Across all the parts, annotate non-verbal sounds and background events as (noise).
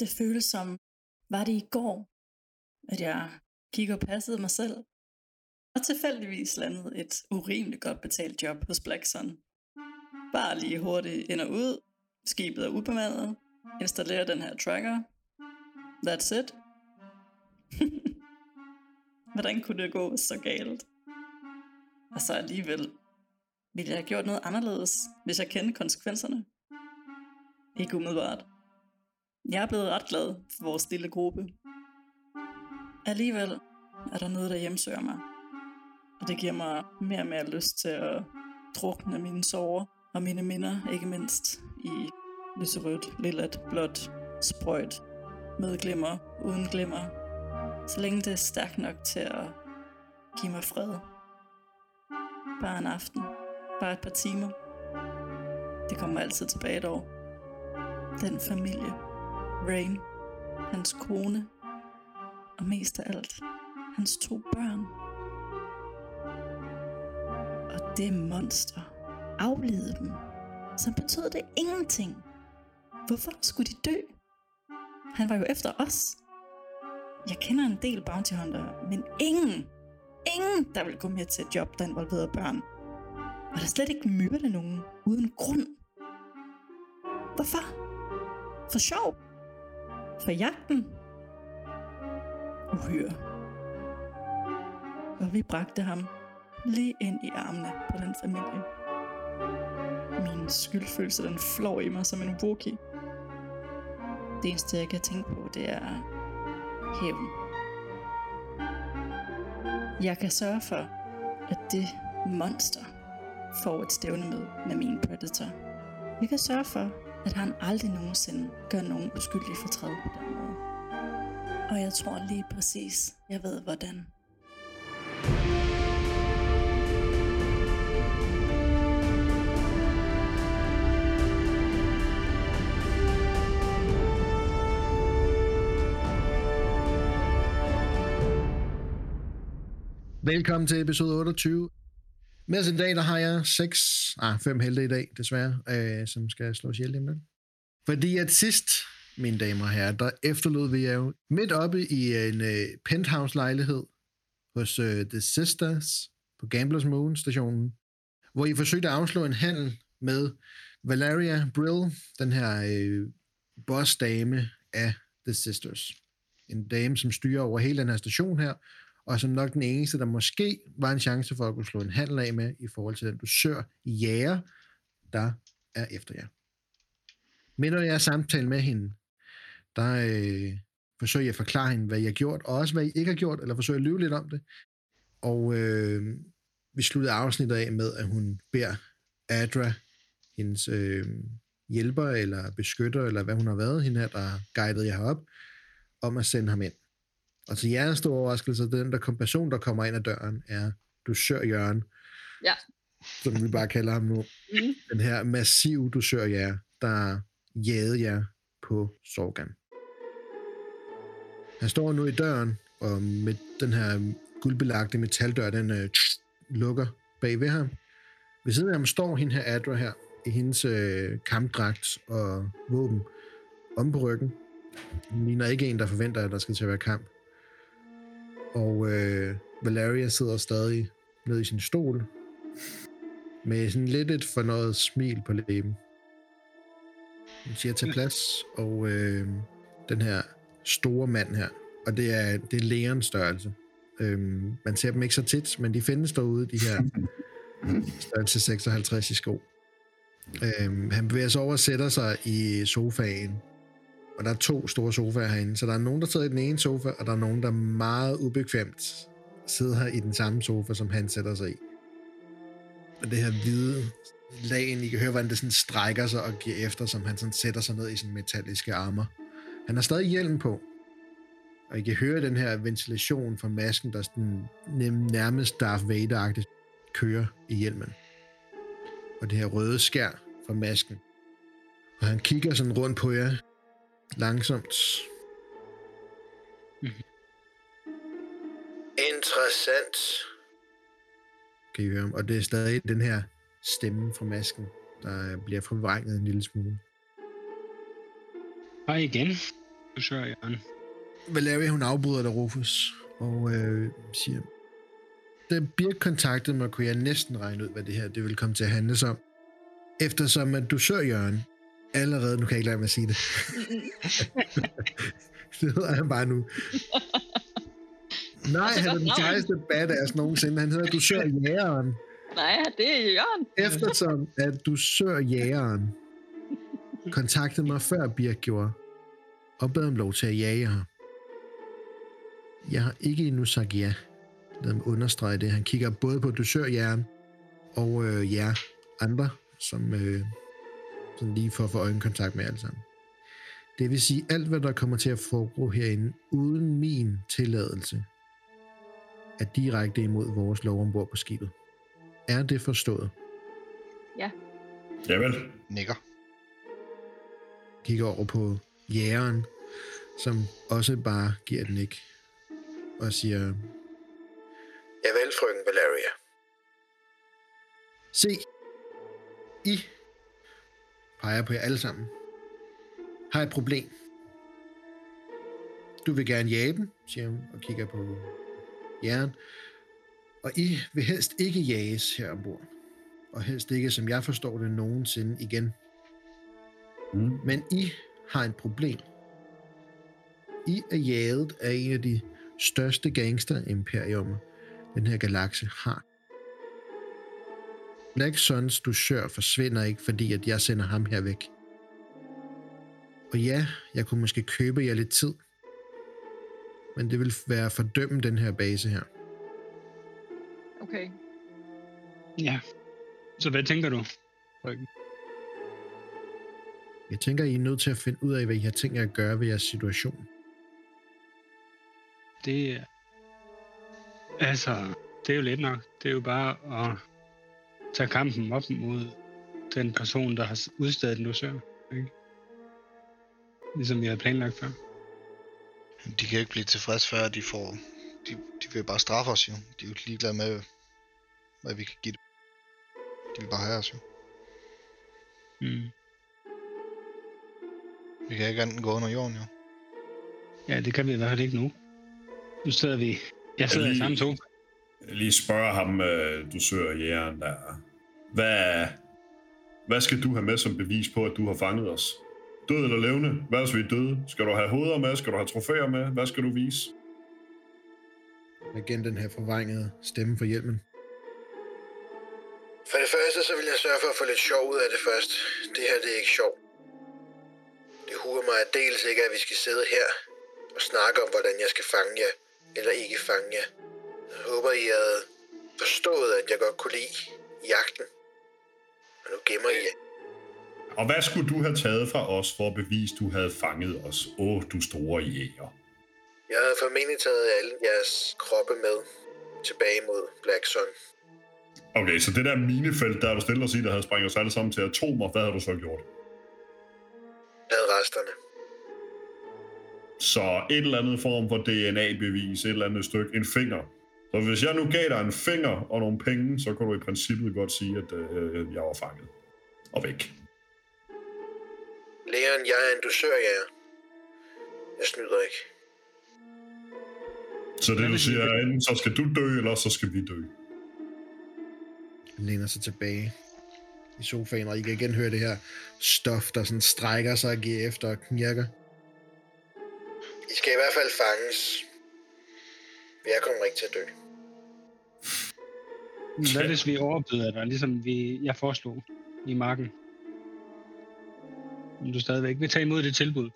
Det føles som, var det i går, at jeg gik og passede mig selv, og tilfældigvis landede et urimeligt godt betalt job hos Blackson. Bare lige hurtigt ind og ud, skibet er ubemandet, installere den her tracker. That's it. (laughs) Hvordan kunne det gå så galt? Og så alligevel, ville jeg have gjort noget anderledes, hvis jeg kendte konsekvenserne? Ikke umiddelbart. Jeg er blevet ret glad for vores lille gruppe. Alligevel er der noget, der hjemsøger mig. Og det giver mig mere og mere lyst til at drukne mine sorger og mine minder, ikke mindst i lyserødt, lillet, blåt, sprøjt, med glimmer, uden glimmer. Så længe det er stærkt nok til at give mig fred. Bare en aften. Bare et par timer. Det kommer altid tilbage dog. Den familie. Rain. Hans kone. Og mest af alt, hans to børn. Og det monster afledte dem. Så betød det ingenting. Hvorfor skulle de dø? Han var jo efter os. Jeg kender en del bounty hunter, men ingen, ingen, der vil gå med til et job, der involverede børn. Og der slet ikke myrde nogen uden grund. Hvorfor? For sjov? For jagten? Uhyre. Og vi bragte ham lige ind i armene på den familie. Min skyldfølelse, den flår i mig som en wookie. Det eneste, jeg kan tænke på, det er hævn. Jeg kan sørge for, at det monster får et stævne med med min predator. Jeg kan sørge for, at han aldrig nogensinde gør nogen uskyldig fortræd på den måde. Og jeg tror lige præcis, jeg ved hvordan. Velkommen til episode 28. Med os i dag, der har jeg seks, ah, fem helte i dag, desværre, øh, som skal slås ihjel hjemme. Fordi at sidst, mine damer og herrer, der efterlod vi jer jo midt oppe i en øh, penthouse-lejlighed hos øh, The Sisters på Gamblers Moon stationen, hvor I forsøgte at afslå en handel med Valeria Brill, den her øh, boss-dame af The Sisters. En dame, som styrer over hele den her station her, og som nok den eneste, der måske var en chance for at kunne slå en handel af med, i forhold til den du sør jæger, der er efter jer. Minder jeg samtale med hende, der øh, forsøger jeg at forklare hende, hvad jeg har gjort, og også hvad I ikke har gjort, eller forsøger at lyve lidt om det. Og øh, vi sluttede afsnittet af med, at hun beder Adra, hendes øh, hjælper eller beskytter, eller hvad hun har været, hende her, der guidede jer herop, om at sende ham ind. Og til jeres store overraskelse, den der person, der kommer ind ad døren, er dusør Jørgen. Ja. Som vi bare kalder ham nu. Mm. Den her massive dusør jer, der jagede jer på Sorgan. Han står nu i døren, og med den her guldbelagte metaldør, den øh, tsk, lukker bag ved ham. Ved siden af ham står hende her Adra her, i hendes øh, kampdragt og våben om på ryggen. Hun ligner ikke en, der forventer, at der skal til at være kamp. Og øh, Valeria sidder stadig nede i sin stol, med sådan lidt et fornøjet smil på læben. Hun siger til plads, og øh, den her store mand her, og det er, det er lærens størrelse. Øhm, man ser dem ikke så tit, men de findes derude, de her (laughs) størrelse 56 i sko. Øhm, han bevæger sig over og sætter sig i sofaen, og der er to store sofaer herinde, så der er nogen, der sidder i den ene sofa, og der er nogen, der meget ubekvemt sidder her i den samme sofa, som han sætter sig i. Og det her hvide lagen, I kan høre, hvordan det sådan strækker sig og giver efter, som han sådan sætter sig ned i sin metalliske armer. Han har stadig hjelm på, og I kan høre den her ventilation fra masken, der sådan nærmest Darth vader kører i hjelmen. Og det her røde skær fra masken. Og han kigger sådan rundt på jer, langsomt. Mhm. Interessant. Kan I høre ham? Og det er stadig den her stemme fra masken, der bliver forvrænget en lille smule. Hej igen. dusør Jørgen. Valeria, hun afbryder dig, Rufus, og øh, siger, da Birk kontaktede mig, kunne jeg næsten regne ud, hvad det her det ville komme til at handle om. Eftersom at du sør Jørgen, allerede, nu kan jeg ikke lade mig at sige det. (laughs) det hedder han bare nu. (laughs) Nej, han er den sejeste badass nogensinde. Han hedder Du Sør Jægeren. Nej, det er Jørgen. Eftersom at Du Sør Jægeren kontaktede mig før Birk gjorde, og bad om lov til at jage her. Jeg har ikke endnu sagt ja. Lad mig understrege det. Han kigger både på dusørjæren og øh, jer andre, som øh, sådan lige for at få øjenkontakt med alle sammen. Det vil sige, alt hvad der kommer til at foregå herinde, uden min tilladelse, er direkte imod vores lov ombord på skibet. Er det forstået? Javel. Nikker. Kigger over på jægeren, som også bare giver den ikke, og siger, Ja vel, frøken Valeria. Se, I peger på jer alle sammen. Har et problem. Du vil gerne jage dem, siger hun og kigger på jæren. Og I vil helst ikke jages her ombord. Og helst ikke, som jeg forstår det, nogensinde igen. Mm. Men I har et problem. I er jaget af en af de største gangster-imperiumer, den her galakse har. Black Suns dusør forsvinder ikke, fordi at jeg sender ham her væk. Og ja, jeg kunne måske købe jer lidt tid. Men det vil være at fordømme den her base her. Okay. Ja. Så hvad tænker du, frøken? Jeg tænker, I er nødt til at finde ud af, hvad I har tænkt jer at gøre ved jeres situation. Det er... Altså, det er jo let nok. Det er jo bare at tage kampen op mod den person, der har udstedet en dusør. Ikke? Ligesom vi havde planlagt før. De kan ikke blive tilfreds, før de får... De, de vil bare straffe os jo. De er jo ligeglade med, hvad vi kan give dem. De vil bare have os jo. Mm. Vi kan ikke enten gå under jorden jo. Ja, det kan vi i hvert fald ikke nu. Nu sidder vi... Jeg sidder i lige- samme tog. Lige spørge ham, øh, du søger jægeren der. Hvad, hvad skal du have med som bevis på, at du har fanget os? Død eller levende? Hvad hvis vi er døde? Skal du have hoveder med? Skal du have trofæer med? Hvad skal du vise? Igen den her forvrængede stemme for hjelmen. For det første, så vil jeg sørge for at få lidt sjov ud af det først. Det her, det er ikke sjov. Det huer mig at dels ikke, at vi skal sidde her og snakke om, hvordan jeg skal fange jer, eller ikke fange jer. Jeg håber, I havde forstået, at jeg godt kunne lide jagten. Og nu gemmer I jer. Og hvad skulle du have taget fra os for at bevise, du havde fanget os? Åh, du store jæger. Jeg havde formentlig taget alle jeres kroppe med tilbage mod Black Sun. Okay, så det der minefelt, der er du stille og sige, der havde sprængt os alle sammen til atomer, hvad havde du så gjort? Havde resterne. Så et eller andet form for DNA-bevis, et eller andet stykke, en finger. Så hvis jeg nu gav dig en finger og nogle penge, så kunne du i princippet godt sige, at øh, jeg var fanget. Og væk. Leon, jeg er en dusørjæger. Jeg snyder ikke. Så det du siger er, enten så skal du dø, eller så skal vi dø. Han læner sig tilbage i sofaen, og I kan igen høre det her stof, der sådan strækker sig og giver efter og knirker. I skal i hvert fald fanges. Jeg kommer ikke til at dø. Hvad (laughs) hvis vi overbyder dig, ligesom vi, jeg foreslog i marken? Om du stadigvæk vil tage imod det tilbud.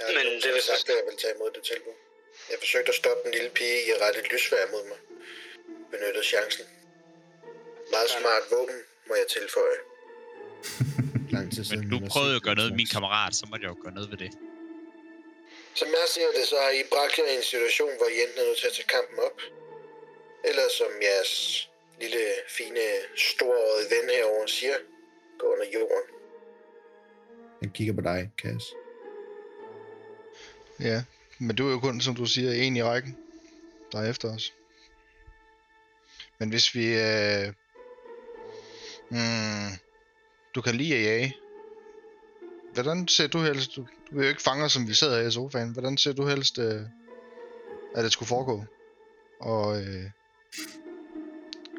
Har Men det vil sagt, at jeg vil tage imod det tilbud. Jeg forsøgte at stoppe en lille pige i at rette et lysvær mod mig. Benyttede chancen. Meget smart våben, må jeg tilføje. (laughs) Lang tid siden. Men du prøvede jo at gøre noget ved den min kammerat, så måtte jeg jo gøre noget ved det. Som jeg ser det, så har I bragt jer i en situation, hvor I enten er nødt til at tage kampen op, eller som jeres lille, fine, storårede ven herovre siger, gå under jorden. Han kigger på dig, Cass. Ja, men du er jo kun, som du siger, en i rækken, der er efter os. Men hvis vi... Øh... Mm, du kan lide at jage. hvordan ser du helst, du, du vil jo ikke fange os, som vi sidder her i sofaen, hvordan ser du helst, øh, at det skulle foregå? Og øh,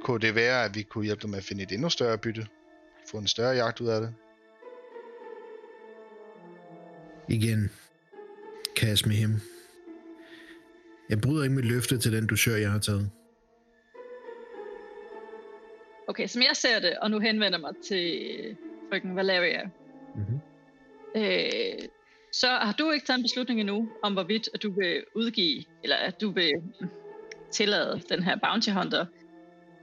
kunne det være, at vi kunne hjælpe dig med at finde et endnu større bytte? Få en større jagt ud af det? Igen. Kaos med ham. Jeg bryder ikke mit løfte til den dusør, jeg har taget. Okay, som jeg ser det, og nu henvender mig til frøken Valeria, Mm-hmm. øh, så har du ikke taget en beslutning endnu, om hvorvidt at du vil udgive, eller at du vil tillade den her bounty hunter,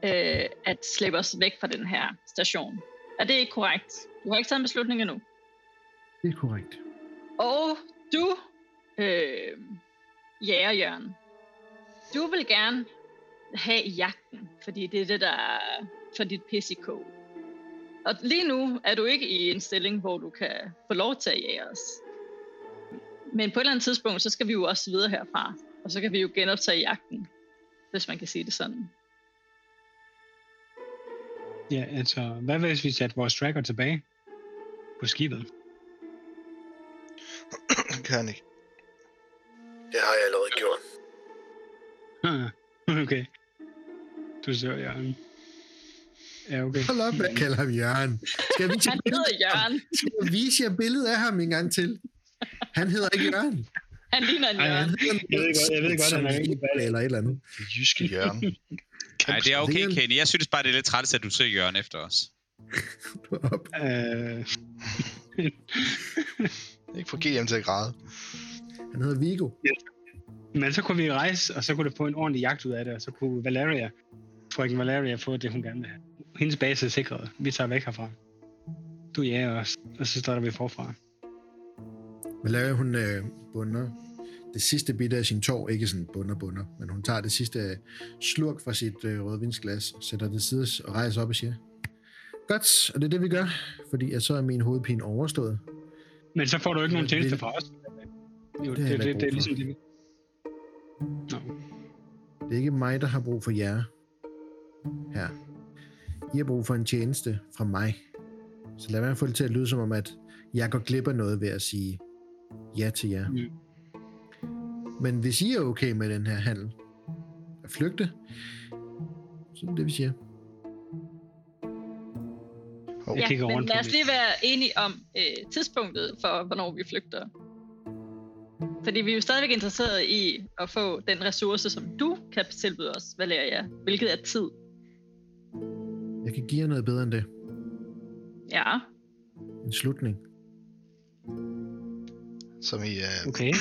øh, at slippe os væk fra den her station. Er det ikke korrekt? Du har ikke taget en beslutning endnu. Det er korrekt. Og du, øh, jæger Jørgen, du vil gerne have jagten, fordi det er det, der er for dit PCK. Og lige nu er du ikke i en stilling, hvor du kan få lov til at jage os. Men på et eller andet tidspunkt, så skal vi jo også videre herfra. Og så kan vi jo genoptage jagten, hvis man kan sige det sådan. Ja, altså, hvad hvis vi satte vores tracker tilbage på skibet? kan han ikke. Det har jeg allerede gjort. Ah, (laughs) okay. Du ser, Jørgen. Ja, okay. Hold op, jeg kalder ham Jørgen. Skal jer (laughs) Han hedder Jørgen. skal jeg vise jer billedet af ham en gang til? Han hedder ikke Jørgen. Han ligner en Ej, Jørgen. Han hedder Jeg ved godt- jeg ved godt, han er ikke eller et eller andet. Det jyske hjørne. Nej, det er okay, Leon. Kenny. Jeg synes bare, det er lidt træt, at du ser Jørgen efter os. (laughs) Op. Øh, (laughs) Ikke få GM til at græde. Han hedder Vigo. men så kunne vi rejse, og så kunne det få en ordentlig jagt ud af det, og så kunne Valeria, frøken Valeria, få det, hun gerne vil have. Hendes base er sikret. Vi tager væk herfra. Du jager os, og så starter vi forfra. Valeria, hun øh, bunder det sidste bit af sin tår, ikke sådan bunder bunder, men hun tager det sidste slurk fra sit øh, rødvinsglas, sætter det side og rejser op og siger, Godt, og det er det, vi gør, fordi at så er min hovedpine overstået. Men så får du ikke nogen tjeneste fra os. Jo, Det det, det, det, det, er ligesom det. Nå, Det er ikke mig, der har brug for jer. Her. I har brug for en tjeneste fra mig. Så lad mig få det til at lyde som om, at jeg går glip af noget ved at sige ja til jer. Mm. Men hvis I er okay med den her handel, at flygte, så er det vi siger. Jeg Ja, kigger men rundt lad os lige være enige om øh, tidspunktet for, hvornår vi flygter. Fordi vi er jo stadigvæk interesserede i at få den ressource, som du kan tilbyde os, Valeria, hvilket er tid. Jeg kan give jer noget bedre end det. Ja, En slutning. Som i... Uh, okay.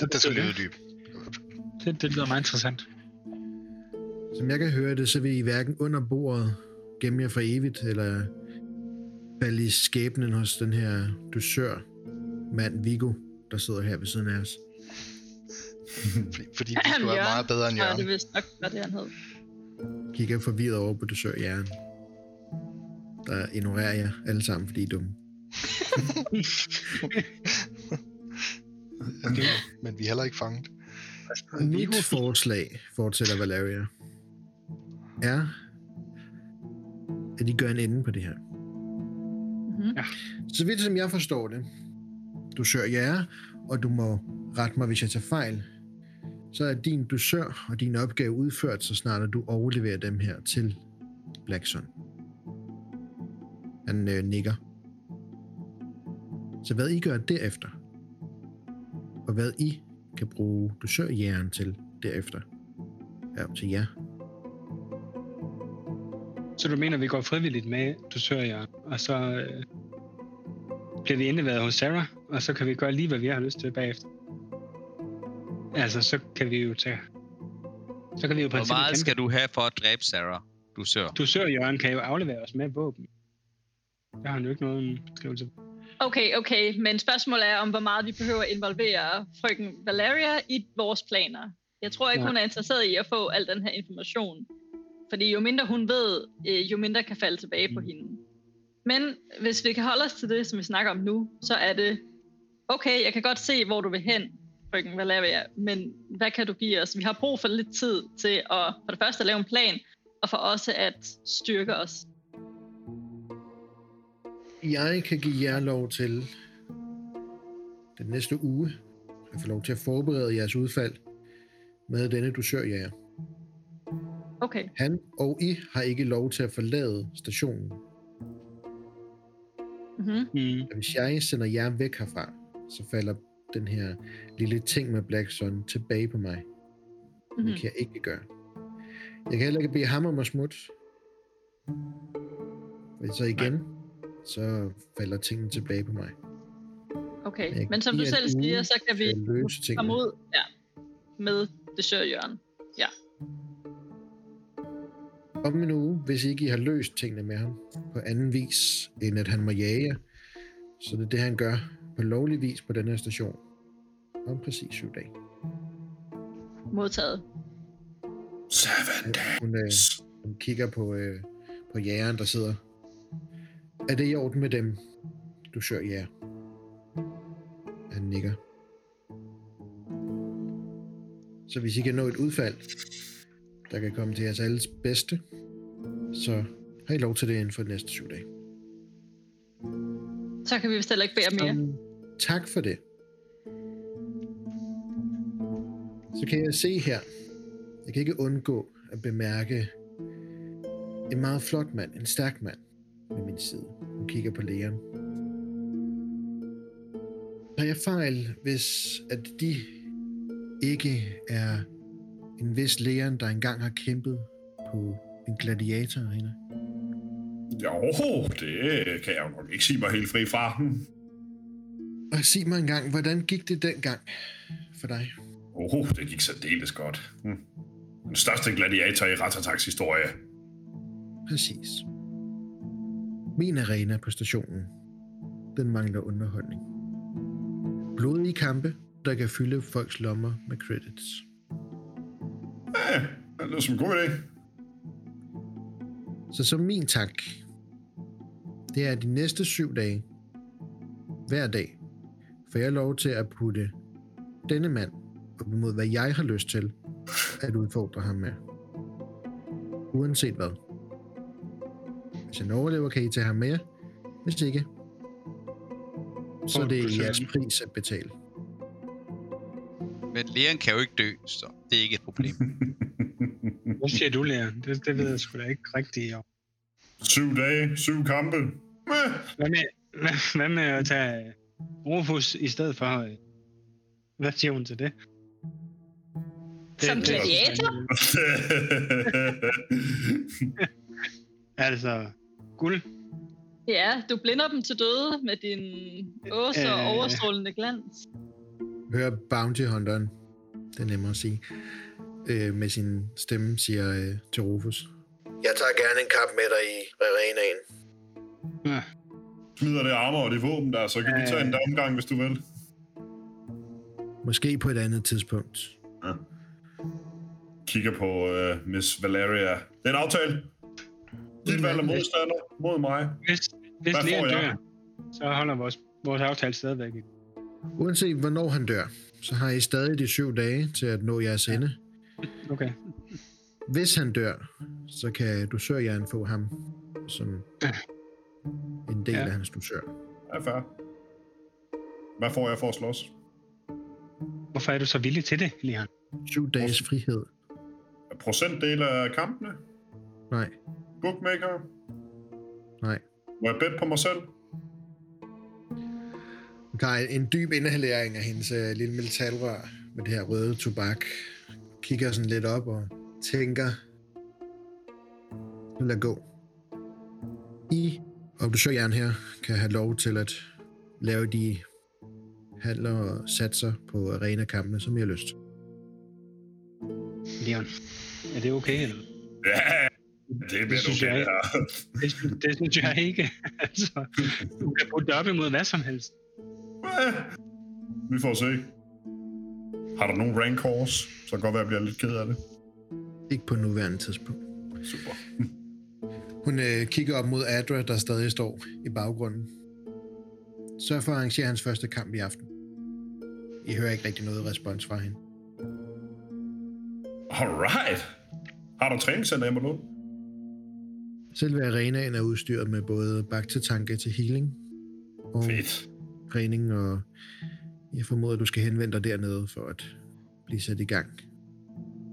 Det, det skal vi uddybe. Det, det lyder meget interessant. Som jeg kan høre det, så vil I hverken under bordet gemme jer for evigt, eller falde i skæbnen hos den her dusør mand Vigo, der sidder her ved siden af os. Fordi, fordi vi skulle være meget bedre end Ja, det Jørgen. vist nok, hvad det han hed. Kigger forvirret over på dusør Jern. Der ignorerer jeg alle sammen, fordi I er dumme. (laughs) Men, men vi er heller ikke fanget. Mit forslag, fortsætter Valeria, er, at I gør en ende på det her. Mm-hmm. Så vidt som jeg forstår det, dusør jer, og du må rette mig, hvis jeg tager fejl, så er din dusør og din opgave udført, så snart du overleverer dem her til Blackson. Han øh, nikker. Så hvad I gør derefter, og hvad I kan bruge dusørjæren til derefter, er op til jer. Så du mener, vi går frivilligt med, du søger jeg, og så øh, bliver vi indleveret hos Sarah, og så kan vi gøre lige, hvad vi har lyst til bagefter. Altså, så kan vi jo tage... Så kan vi jo Hvor meget kæmpe. skal du have for at dræbe Sarah, du søger? Du søger Jørgen kan jo aflevere os med våben. Der har jo ikke nogen beskrivelse. Okay, okay, men spørgsmålet er om, hvor meget vi behøver at involvere frøken Valeria i vores planer. Jeg tror ikke, Nej. hun er interesseret i at få al den her information. Fordi jo mindre hun ved, øh, jo mindre kan falde tilbage på hende. Men hvis vi kan holde os til det, som vi snakker om nu, så er det, okay, jeg kan godt se, hvor du vil hen, frøken Valeria, men hvad kan du give os? Vi har brug for lidt tid til at for det første at lave en plan, og for også at styrke os. Jeg kan give jer lov til den næste uge at få lov til at forberede jeres udfald med denne dusørjæger. Okay. Han og I har ikke lov til at forlade stationen. Mm-hmm. Mm. Hvis jeg sender jer væk herfra, så falder den her lille ting med Black Sun tilbage på mig. Det Mm-hmm. kan jeg ikke gøre. Jeg kan heller ikke bede ham om at smutte. For så igen, så falder tingene tilbage på mig. Okay, Jeg men som du selv siger, så kan vi komme ud ja, med det Jørgen. Ja. Om en uge, hvis ikke I har løst tingene med ham på anden vis, end at han må jage jer, så det er det, han gør på lovlig vis på den her station. Om præcis syv dage. Modtaget. Seven Hun, øh, days. hun kigger på, øh, på jægeren, der sidder. Er det i orden med dem, du sør jæger? Han nikker. Så hvis I kan nå et udfald, der kan komme til jeres alles bedste, så har I lov til det inden for de næste syv dage. Så kan vi vist heller ikke om mere. Um, tak for det. Så kan jeg se her, jeg kan ikke undgå at bemærke en meget flot mand, en stærk mand ved min side. Hun kigger på lægeren. Har jeg fejl, hvis at de ikke er en vis lægeren, der engang har kæmpet på en gladiatorarena? Jo, det kan jeg jo nok ikke sige mig helt fri fra. Og sig mig engang, hvordan gik det dengang for dig? Oh, det gik særdeles godt. Hm. Den største gladiator i Ratataks historie. Præcis. Min arena på stationen, den mangler underholdning. Blodige kampe, der kan fylde folks lommer med credits. Ja, det lyder som en god idé. Så som min tak, det er de næste syv dage, hver dag, får jeg lov til at putte denne mand op imod, hvad jeg har lyst til at udfordre ham med. Uanset hvad. Hvis han overlever, kan I tage ham med. Hvis ikke, så er det jeres pris at betale. Men lægen kan jo ikke dø, så det er ikke et problem. (laughs) Hvad siger du, Lea? Det, det ved jeg sgu da ikke rigtigt. om. Syv dage, syv kampe. Hvad med, hvad, hvad med at tage Rufus i stedet for? øh, Hvad siger hun til det? Som gladiator? (laughs) (laughs) Altså, guld. Ja, du blinder dem til døde med din åh så Øh. overstrålende glans. Hør Bounty Hunteren, det er nemmere at sige, øh, med sin stemme siger øh, til Rufus. Jeg tager gerne en kap med dig i arenaen. Ja. Smider det armor og det våben der, så kan vi tage en der omgang, hvis du vil. Måske på et andet tidspunkt. Kigger på uh, Miss Valeria. Det er en aftale. Dit valg er modstander mod mig. Hvis, hvis Hvad får Leon jeg? dør, så holder vores, vores aftale stadigvæk. Uanset hvornår han dør, så har I stadig de syv dage til at nå jeres ende. Okay. Hvis han dør, så kan dusørjern få ham som en del Ja. af hans dusør. Er fair. Hvad får jeg for at slås? Hvorfor er du så villig til det, Leon? Syv dages frihed. Procentdel af kampene? Nej, Bookmaker? nej. Må jeg bet på mig selv? Hun tager en, dyb inhalering af hendes uh, lille metalrør med det her røde tobak. Kigger sådan lidt op og tænker. Lad gå. I obducørjern her kan have lov til at lave de handler og satser på arenakampene, som I har lyst. Leon, er det okay, eller? Ja, det bliver synes okay, jeg det her. Det, det synes jeg ikke. (laughs) altså, du kan putte det op imod hvad som helst. Eh, Vi får se. Har du nogen rancors? Så kan det godt være, at jeg bliver lidt ked af det. Ikke på nuværende tidspunkt. Super. (laughs) Hun øh, kigger op mod Adra, der stadig står i baggrunden. Sørg for at arrangere hans første kamp i aften. I hører ikke rigtig noget respons fra hende. Alright. Har du træningscenter hjemme nu? Selve arenaen er udstyret med både baktetanke til healing og Fedt. træning, og Jeg formoder, at du skal henvende dig dernede for at blive sat i gang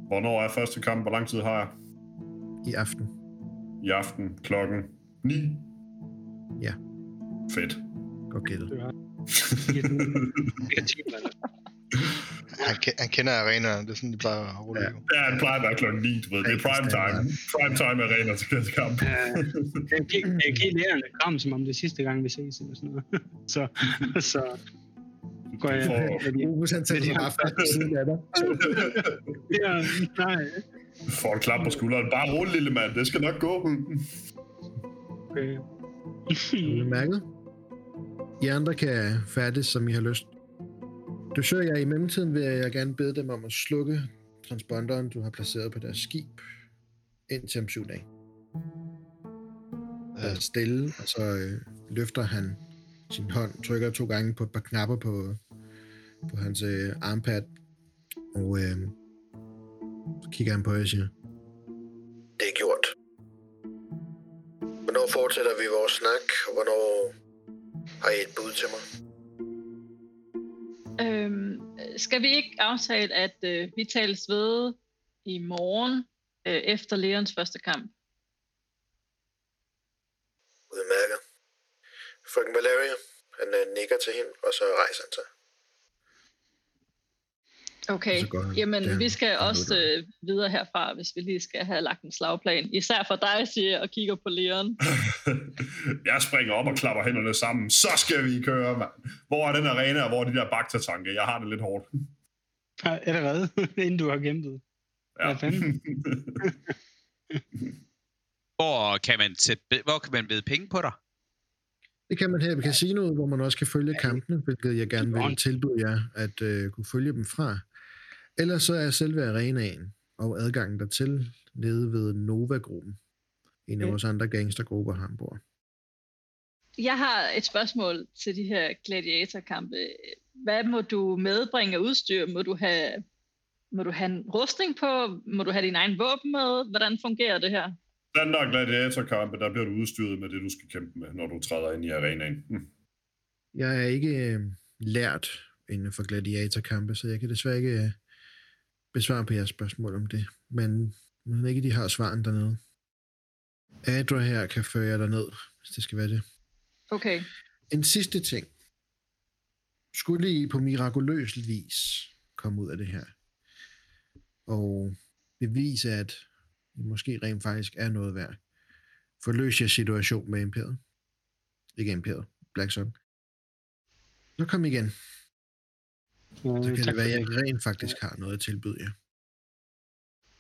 Hvornår er første kamp? Hvor lang tid har jeg? i aften. I aften klokken 9? Ja. Fedt. Godt gættet. Det (laughs) er eller? Han, han kender arenaerne, det er sådan, de plejer at rulle. Ja. Ja. Ja, det plejer at være klokken 9, du ved. Det er prime time. Prime time arena til næste kamp. Øh, Jeg giver, jeg giver lærerne som om det er sidste gang, vi ses, eller sådan noget. (laughs) Så, så går jeg... Rufus, han tager bare fast på siden af dig. (laughs) Ja, nej, Får et klap på skulderen. Bare rolig, lille mand. Det skal nok gå. okay. Har du mærket? I andre kan færdes, som I har lyst. Du søger jeg i mellemtiden, vil jeg gerne bede dem om at slukke transponderen, du har placeret på deres skib, indtil om syv dage. Der er stille, og så øh, løfter han sin hånd, trykker to gange på et par knapper på, på hans øh, armpad, og øh, så kigger han på jer og siger, Det er gjort. Hvornår fortsætter vi vores snak, og hvornår har I et bud til mig? Øhm, skal vi ikke aftale, at øh, vi tales ved i morgen øh, efter Leons første kamp? Udmærket. Frøken Valeria, han øh, nikker til hende, og så rejser han sig. Okay, Så går han jamen derhen vi skal og også øh, videre herfra, hvis vi lige skal have lagt en slagplan. Især for dig, siger og kigger på Leon. (laughs) jeg springer op og klapper hænderne sammen. Så skal vi køre, mand. Hvor er den arena, og hvor er de der baktertanke? Jeg har det lidt hårdt. Allerede, (laughs) inden du har gemt det. Hvad fanden? (laughs) Hvor kan man, sætte, hvor kan man bede penge på dig? Det kan man her ved casinoet, hvor man også kan følge kampene, hvilket jeg gerne vil tilbyde jer at øh, kunne følge dem fra. Ellers så er selve arenaen og adgangen dertil nede ved Nova-gruppen. En af Ja. vores andre gangstergrupper har ombord. Jeg har et spørgsmål til de her gladiatorkampe. Hvad må du medbringe af udstyr? Må du have, må du have en rustning på? Må du have din egen våben med? Hvordan fungerer det her? Den der gladiatorkampe, der bliver du udstyret med det, du skal kæmpe med, når du træder ind i arenaen. Hm. Jeg er ikke øh, lært inden for gladiatorkampe, så jeg kan desværre ikke øh, besvare på jeres spørgsmål om det. Men men ikke de har svaren dernede. Adra her kan føre jer derned, hvis det skal være det. Okay. En sidste ting. Skulle I på mirakuløs vis komme ud af det her, og bevise, at I måske rent faktisk er noget værd, forløs jeres situation med imperiet. Ikke imperiet, Black Sun. Så kom igen. Så kan det være, at jeg rent faktisk har noget at tilbyde jer.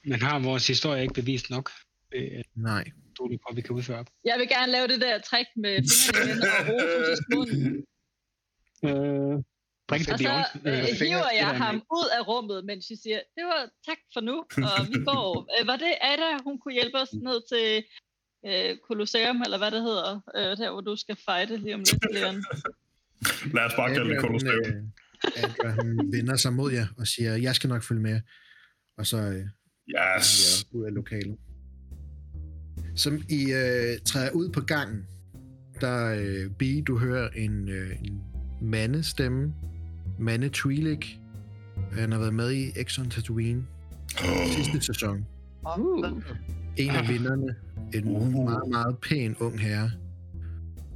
Men har vores historie ikke bevist nok? Øh, Nej. du på, at vi kan udføre op. Jeg vil gerne lave det der trick med fingrene og Rufus' (laughs) mund. Øh, bring det Og så øh, Øh, hiver jeg ham ud af rummet, mens jeg siger, det var tak for nu, og vi (laughs) går. Øh, var det Ada, hun kunne hjælpe os ned til øh, Colosseum, eller hvad det hedder, øh, der hvor du skal fighte lige om lidt, Leon? Lad os bare kalde det Adra, kolosseum. øh, hun vender sig mod jer og siger, jeg skal nok følge med. Og så øh, Yes. ja, ud af lokalet. Som I øh, træder ud på gangen, der øh, B, du hører en, øh, en mandestemme. Mande Twi'lek. Han har været med i Exxon Tatooine sidste sæson. Uh. En af vinderne. En Uh. meget, meget pæn ung herre.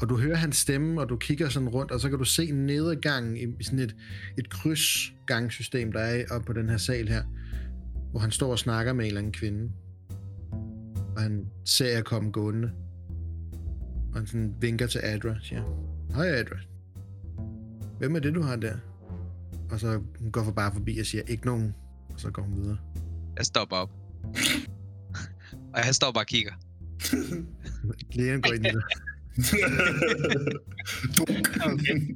Og du hører hans stemme, og du kigger sådan rundt, og så kan du se nede ad gangen i sådan et, et krydsgangssystem, der er oppe på den her sal her, hvor han står og snakker med en eller anden kvinde. Og han ser jer komme gående. Og han sådan vinker til Adra, siger, Hej Adra. Hvem er det, du har der? Og så hun går for bare forbi og siger, ikke nogen. Og så går hun videre. Jeg stopper op. (laughs) og jeg står bare og kigger. Lægen går ind i det. (laughs) (laughs) Dunk. Okay.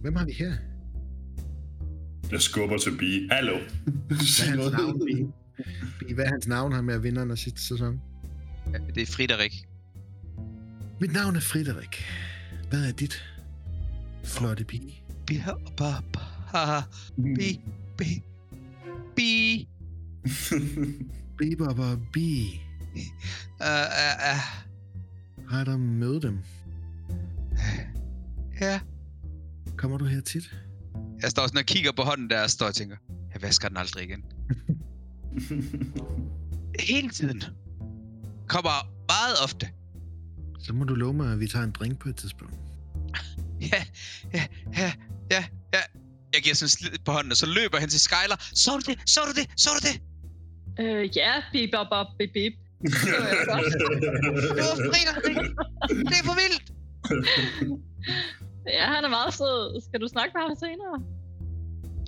Hvem har vi her? Jeg skubber til Bee. Hallo. Hvad er hans navn, Bi? Bi, Hvad er hans navn, ham med vinderen af sidste sæson? Ja, Det er Frederik. Mit navn er Frederik. Hvad er dit? Flotte pige. Bi, ba, ba, bi, bi, bi. Bebop og Bi. Uh, uh, uh. Har du mødt dem? Ja, Kommer du her tit? Jeg står sådan og kigger på hånden der, og står og tænker, jeg vasker den aldrig igen. (laughs) Hele tiden. Kommer meget ofte. Så må du love mig, at vi tager en drink på et tidspunkt. (laughs) Ja, ja, ja, ja, ja. Jeg giver sådan en slid på hånden, og så løber han til Skyler. Så du det? Så du det? Så du det? Øh, ja, bip, bop, bop, bip, bip. Det var godt. Det var er for vildt. Ja, han er meget sød. Skal du snakke med ham senere?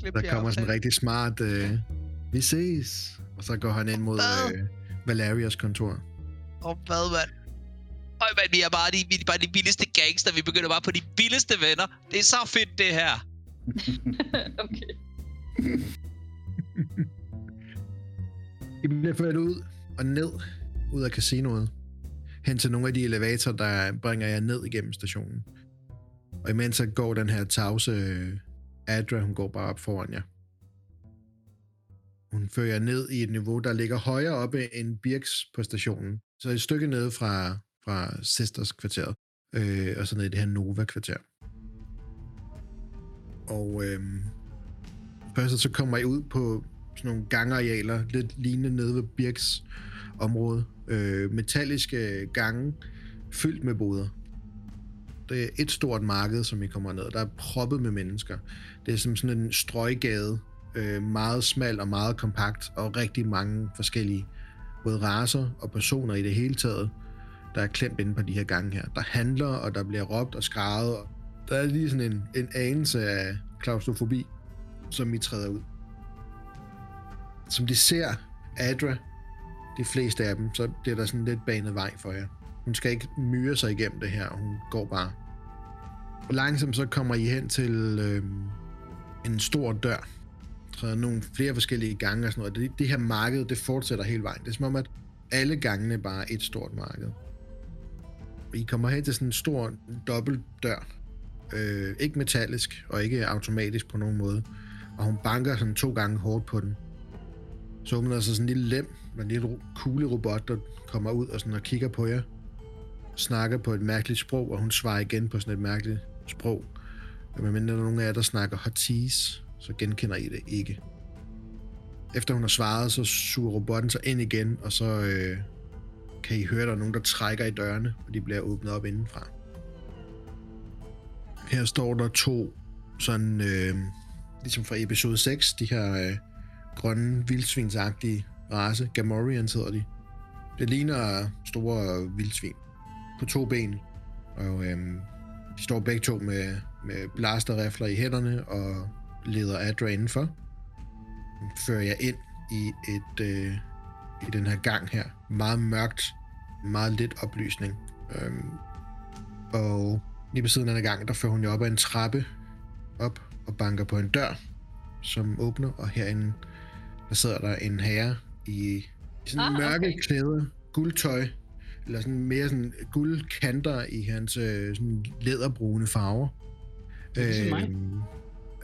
Klip Der kommer sådan en rigtig smart, øh, vi ses. Og så går han ind mod øh, Valerias kontor. Åh, hvad, mand? Øj, mand, vi er bare de, vi er bare de vildeste gangster. Vi begynder bare på de vildeste venner. Det er så fedt, det her. (laughs) okay. I bliver ført ud og ned ud af casinoet. Hen til nogle af de elevatorer, der bringer jer ned igennem stationen. Og imens så går den her tavse øh, Adra, hun går bare op foran jer. Hun fører jer ned i et niveau, der ligger højere oppe end Birks på stationen. Så et stykke nede fra, fra Sisters kvarteret. Øh, og så ned i det her Nova-kvarter. Og øh, først så kommer I ud på sådan nogle gangarealer, lidt lignende nede ved Birks område. Øh, metalliske gange, fyldt med boder. Det er et stort marked, som I kommer ned. Der er proppet med mennesker. Det er som sådan en strøggade. Øh, meget smal og meget kompakt, og rigtig mange forskellige både raser og personer i det hele taget, der er klemt inde på de her gange her. Der handler, og der bliver råbt og skrevet. Og der er lige sådan en, en anelse af klaustrofobi, som I træder ud. Som de ser Adra, de fleste af dem, så bliver der sådan lidt banet vej for jer. Hun skal ikke myre sig igennem det her, hun går bare. Og langsomt så kommer I hen til øh, en stor dør. træder nogle flere forskellige gange og sådan noget. Det, det her marked, det fortsætter hele vejen. Det er som om, at alle gangene bare er et stort marked. I kommer hen til sådan en stor dobbelt dør. Øh, ikke metallisk og ikke automatisk på nogen måde. Og hun banker sådan to gange hårdt på den. Så åbner der sig sådan en lille lem en lille ro- kugle-robot, der kommer ud og, sådan og kigger på jer. Snakker på et mærkeligt sprog, og hun svarer igen på sådan et mærkeligt sprog. Og medmindre der er nogen af jer, der snakker hotis, så genkender I det ikke. Efter hun har svaret, så suger robotten sig ind igen, og så øh, kan I høre, at der er nogen, der trækker i dørene, og de bliver åbnet op indenfra. Her står der to sådan, øh, ligesom fra episode 6, de her øh, grønne, vildsvinsagtige race. Gamorreans hedder de. Det ligner store vildsvin på to ben. Og øhm, de står begge to med, med blasterrifler i hænderne og leder Adra indenfor. Fører jeg ind i et øh, i den her gang her. Meget mørkt, meget lidt oplysning. Øhm, og lige ved siden af den her gang, der fører hun jo op ad en trappe op og banker på en dør, som åbner, og herinde der sidder der en herre i, i sådan Ah, mørke okay. klæder, guldtøj, eller sådan mere sådan guldkanter i hans øh, sådan læderbrune farver. Det. Øhm,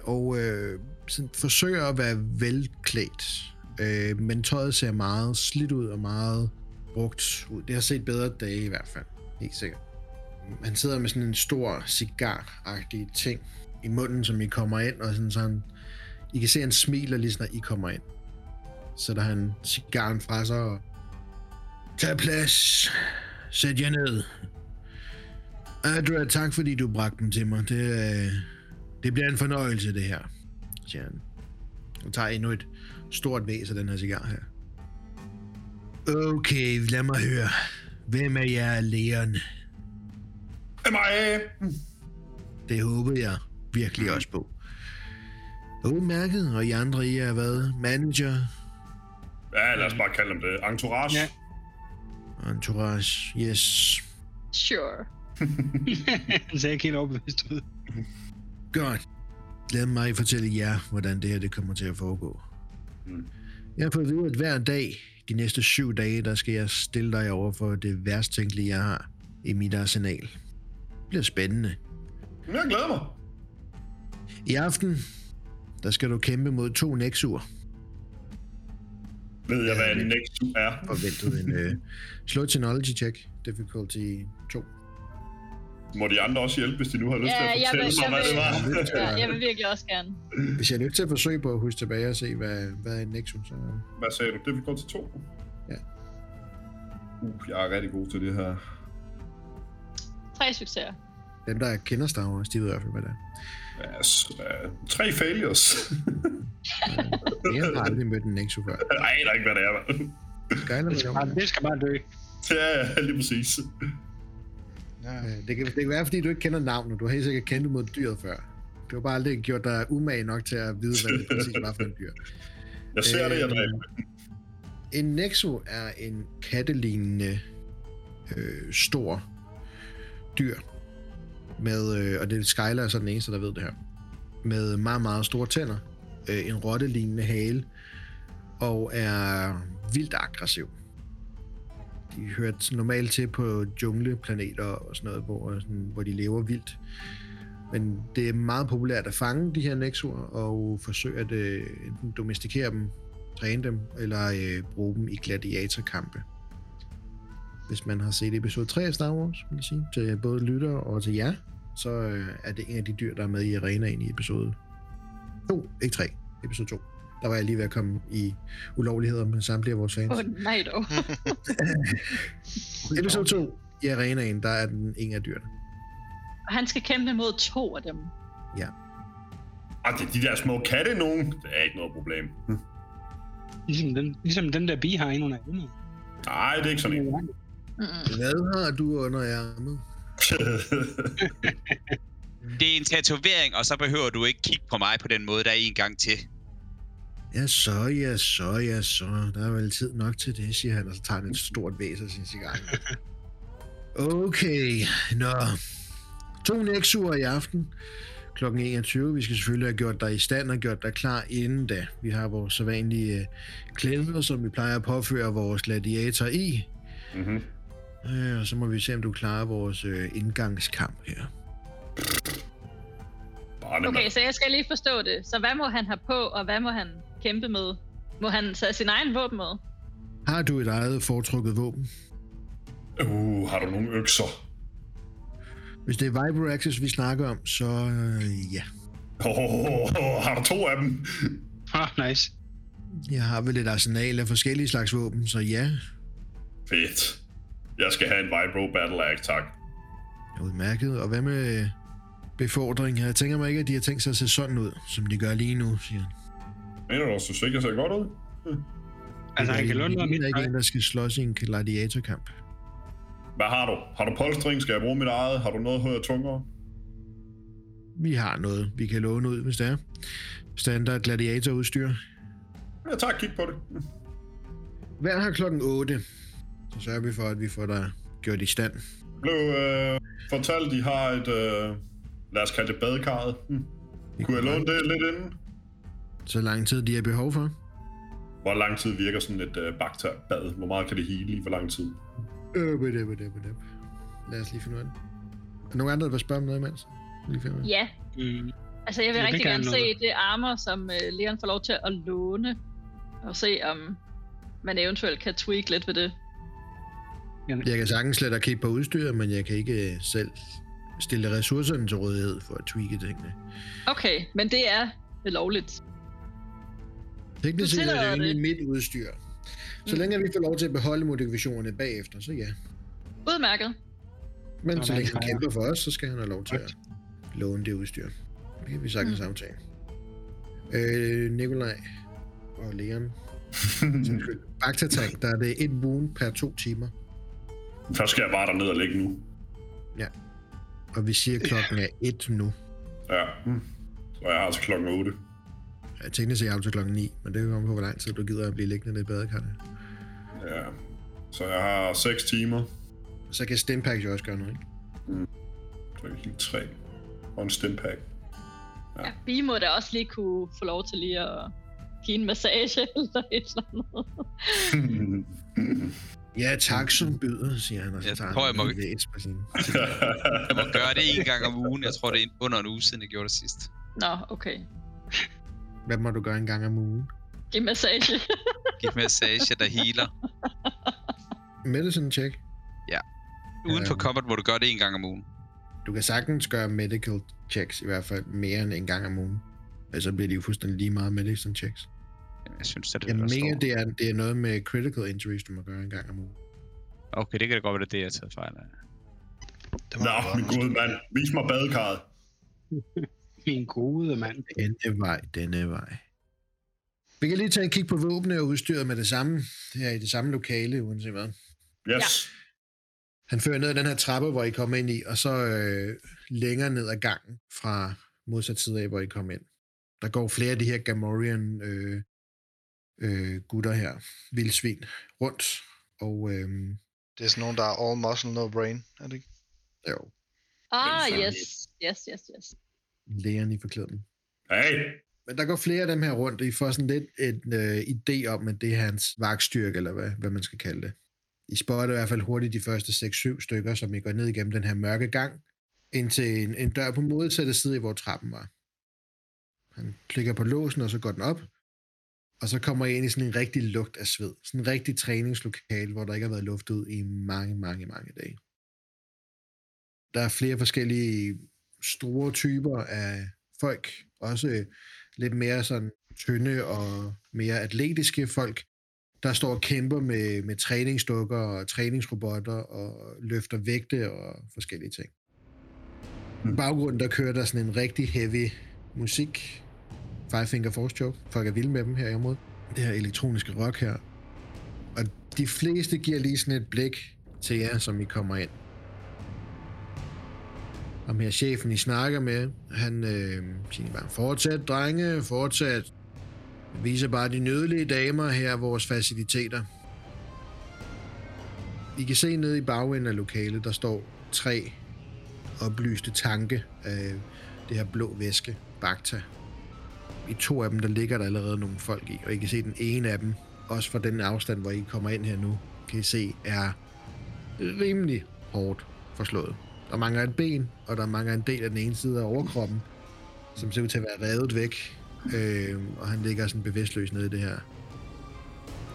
og øh, sådan forsøger at være velklædt, øh, men tøjet ser meget slidt ud og meget brugt ud. Det har set bedre dage i hvert fald, helt sikkert. Han sidder med sådan en stor cigar-agtig ting i munden, som I kommer ind, og sådan, sådan I kan se, at han smiler lige snart I kommer ind. Så der han cigaren fra sig og... Tag plads. Sæt jer ned. Adra, tak fordi du bragte dem til mig. Det, øh, det bliver en fornøjelse, det her, siger han. Og tager endnu et stort væs af den her cigar her. Okay, lad mig høre. Hvem af jer er lægeren? MIA! Det håber jeg virkelig også på. Udmærket, og I andre, I er hvad? Manager? Ja, lad os bare kalde dem det. Entourage. Ja. Entourage, yes. Sure. Han ser ikke helt overbevist ud. Godt. Lad mig fortælle jer, hvordan det her det kommer til at foregå. Mm. Jeg har fået at vide, at hver dag, de næste syv dage, der skal jeg stille dig over for det værst tænkelige, jeg har i mit arsenal. Det bliver spændende. Jeg glæder mig. I aften, der skal du kæmpe mod to Nexur. Ved jeg, hvad Ja, en det- Nexus er? (laughs) Forventet en øh, slå et technology check. Difficulty 2. Må de andre også hjælpe, hvis de nu har lyst Ja, til at fortælle vil- mig, hvad det var? Ja, jeg vil virkelig også gerne. Hvis jeg er nødt til at forsøge på at huske tilbage og se, hvad, hvad er en Nexus, så... Hvad sagde du? Det vi går til to? Ja. Uh, jeg er rigtig god til det her. Tre succeser. Dem, der kender Star Wars, de ved i hvert fald, hvad det er. Yes, uh, tre failures. (laughs) (laughs) Jeg har aldrig mødt en Nexus før. Nej, der er ikke, hvad det er. Skyler Det skal, bare, det skal bare dø. Ja, lige præcis. Ja. Øh, Det kan, det kan være, fordi du ikke kender navnet. Du har helt sikkert kendt mod dyret før. Du har bare aldrig gjort dig umage nok til at vide, hvad det (laughs) præcis var for en dyr. Jeg ser det, jeg Øh, dræber. En Nexo er en kattelignende øh, stor dyr. Med, øh, og det er Skyler er så den eneste, der ved det her. Med meget, meget store tænder. Øh, en rottelignende hale. Og er vildt aggressiv. De hører normalt til på jungleplaneter og sådan noget, hvor, sådan, hvor de lever vildt. Men det er meget populært at fange de her nexuer og forsøge at øh, enten domestikere dem træne dem, eller øh, bruge dem i gladiatorkampe. Hvis man har set episode 3 af Star Wars, vil jeg sige, til både lytter og til jer, så øh, er det en af de dyr, der er med i arenaen i episode 2, ikke 3, episode 2. Der var jeg lige ved at komme i ulovligheder med samtlige af vores fans. Åh, oh, nej dog. (laughs) Episode 2 i arenaen, der er den en af dyrene. Og han skal kæmpe mod to af dem. Ah, det er de der små katte nogen. Det er ikke noget problem. Hm. Ligesom den, ligesom den der bi har inde under ærmet. Nej, det er ikke sådan en. Hvad har du under ærmet? (laughs) Det er en tatovering, og så behøver du ikke kigge på mig på den måde, der er en gang til. Ja, så, ja, så, ja, så. Der er vel tid nok til det, siger han, og så tager han et stort væs af sin cigaret. (laughs) Okay, nå. To Nexuer i aften klokken 21. Vi skal selvfølgelig have gjort dig i stand og gjort dig klar inden da. Vi har vores sædvanlige øh, klæder, som vi plejer at påføre vores gladiator i. mm-hmm. Øh, og så må vi se, om du klarer vores øh, indgangskamp her. Bare Okay, så jeg skal lige forstå det. Så hvad må han have på, og hvad må han kæmpe med? Må han tage sin egen våben med? Har du et eget foretrukket våben? Uh, har du nogle økser? Hvis det er Viper Access, vi snakker om, så øh, ja. Oh, oh, oh, har du to af dem? Ah, nice. Jeg har vel et arsenal af forskellige slags våben, så ja. Fedt. Jeg skal have en Vibro Battle Axe, tak. Udmærket. Og hvad med befordring? Jeg tænker mig ikke, at de har tænkt sig at se sådan ud, som de gør lige nu, siger han. Mener du også, du sikkert ser godt ud? Altså, han kan mit er ikke en, der skal slås i en gladiatorkamp. Hvad har du? Har du polstring? Skal jeg bruge mit eget? Har du noget højere tungere? Vi har noget, vi kan låne ud, hvis det er. Standard gladiatorudstyr. Ja, tak. Kig på det. Hver har klokken 8. Så sørger vi for, at vi får dig gjort i stand. Blev øh, fortalt, de har et... Øh, lad os kalde det badekarret. Hm. Kunne jeg låne det lidt inden? Så lang tid de har behov for. Hvor lang tid virker sådan et øh, bakterbad? Hvor meget kan det hele i? Hvor lang tid? Øh. Lad os lige finde ud af det. Er der nogen andre, der vil spørge om noget imens? Lige finde ud. Ja, Mm. altså jeg vil Ja, rigtig gerne se det armor, som uh, Leon får lov til at låne. Og se om man eventuelt kan tweak lidt ved det. Jeg kan sagtens slet at kigge på udstyret, men jeg kan ikke øh, selv stille ressourcerne til rådighed for at tweake tingene. Okay, men det er lovligt. Teknisk Du set er det egentlig mit udstyr. Så Mm. længe vi får lov til at beholde modifikationerne bagefter, så ja. Udmærket. Men så længe han kæmper for os, så skal han have lov til at låne det udstyr. Det kan vi sagtens Mm. aftale. Øh, Nikolaj og Leon. (laughs) Baktatank, der er det et wound per to timer. Først skal jeg bare derned og ligge nu. Og vi siger, klokken er et nu. Ja. Hm. Så jeg har til klokken 8. Ja, teknisk set er jeg til klokken 9, men det kan komme på, hvor lang tid du gider at blive liggende i badekarret. Ja. Så jeg har 6 timer. Så kan Stimpaks jo også gøre noget, ikke? Så jeg lige 3. Og en stimpack. Ja. Vi må da også lige kunne få lov til lige at give en massage (laughs) eller et eller andet. (laughs) Ja, tak som byder, siger han, og så Jeg tager tror, jeg må- en læs på sin... Jeg må gøre det en gang om ugen. Jeg tror, det er under en uge siden, jeg gjorde det sidst. Nå, okay. Hvad må du gøre en gang om ugen? Giv massage. Giv massage, der healer. Medicine check. Uden for Øhm. combat må du gøre det en gang om ugen. Du kan sagtens gøre medical checks, i hvert fald mere end en gang om ugen. Og så bliver de jo fuldstændig lige meget medicine checks. Jeg synes, det, Jeg der mener, står. det er, det er noget med critical injuries, du må gøre en gang om ugen. Okay, det kan da godt være, det er det, jeg har taget fejl af. Det Nå, min gode mand. Vis mig badekarret. (laughs) Min gode mand. Denne vej, denne vej. Vi kan lige tage en kig på våbne og udstyret med det samme. Det er i det samme lokale, uanset hvad. Yes. Han fører ned ad den her trappe, hvor I kommer ind i, og så øh, længere ned ad gangen fra modsat side af, hvor I kom ind. Der går flere af de her Gamorrean øh, øh, gutter her, vildsvin, rundt. Og øh, Det er sådan nogen, der er all muscle, no brain, er det ikke? jo, Ah, yes. Yes, yes, yes. lægerne i forklædning. Hey. Men der går flere af dem her rundt, og I får sådan lidt en øh, idé om, at det er hans vagtstyrke, eller hvad, hvad man skal kalde det. I spotter i hvert fald hurtigt de første 6-7 stykker, som I går ned igennem den her mørke gang, ind til en, en dør på modsatte side, hvor trappen var. Han klikker på låsen, og så går den op, og så kommer jeg ind i sådan en rigtig lugt af sved. Sådan en rigtig træningslokal, hvor der ikke har været luft ud i mange, mange, mange dage. Der er flere forskellige store typer af folk, også lidt mere sådan tynde og mere atletiske folk, der står og kæmper med, med træningsdukker og træningsrobotter og løfter vægte og forskellige ting. I baggrunden der kører der sådan en rigtig heavy musik. Five Finger Force Choke. Folk er vilde med dem her i området. Det her elektroniske rock her. Og de fleste giver lige sådan et blik til jer, som I kommer ind. Om her chefen, I snakker med, han øh, siger bare, fortsæt drenge, fortsæt. Vi viser bare de nødelige damer her vores faciliteter. I kan se nede i bagenden af lokalet, der står tre oplyste tanke af det her blå væske, Bakta. I to af dem, der ligger der allerede nogle folk i, og I kan se den ene af dem, også fra den afstand, hvor I kommer ind her nu, kan I se, er rimelig hårdt forslået. Der mangler et ben, og der mangler en del af den ene side af overkroppen, som ser ud til at være revet væk. Øh, og han ligger sådan bevidstløs nede i det her.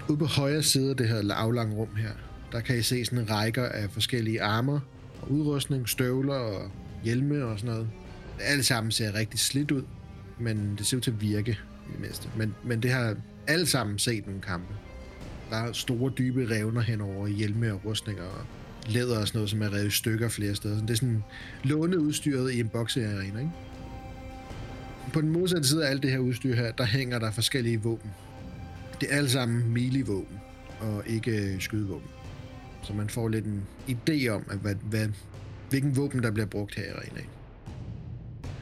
Ude på højre side af det her aflange rum her, der kan I se sådan en rækker af forskellige armer og udrustning, støvler og hjelme og sådan noget. Alle sammen ser rigtig slidt ud, men det ser ud til at virke i det meste. Men, men det har alle sammen set nogle kampe. Der er store, dybe revner henover i hjelme og rustninger og læder og sådan noget, som er revet i stykker flere steder. Så det er sådan lånet udstyret i en boksearena, ikke? På den modsatte side af alt det her udstyr her, der hænger der forskellige våben. Det er alle sammen melee-våben, og ikke øh, skydevåben. Så man får lidt en idé om, at hvad, hvad, hvilken våben, der bliver brugt her i arenaen.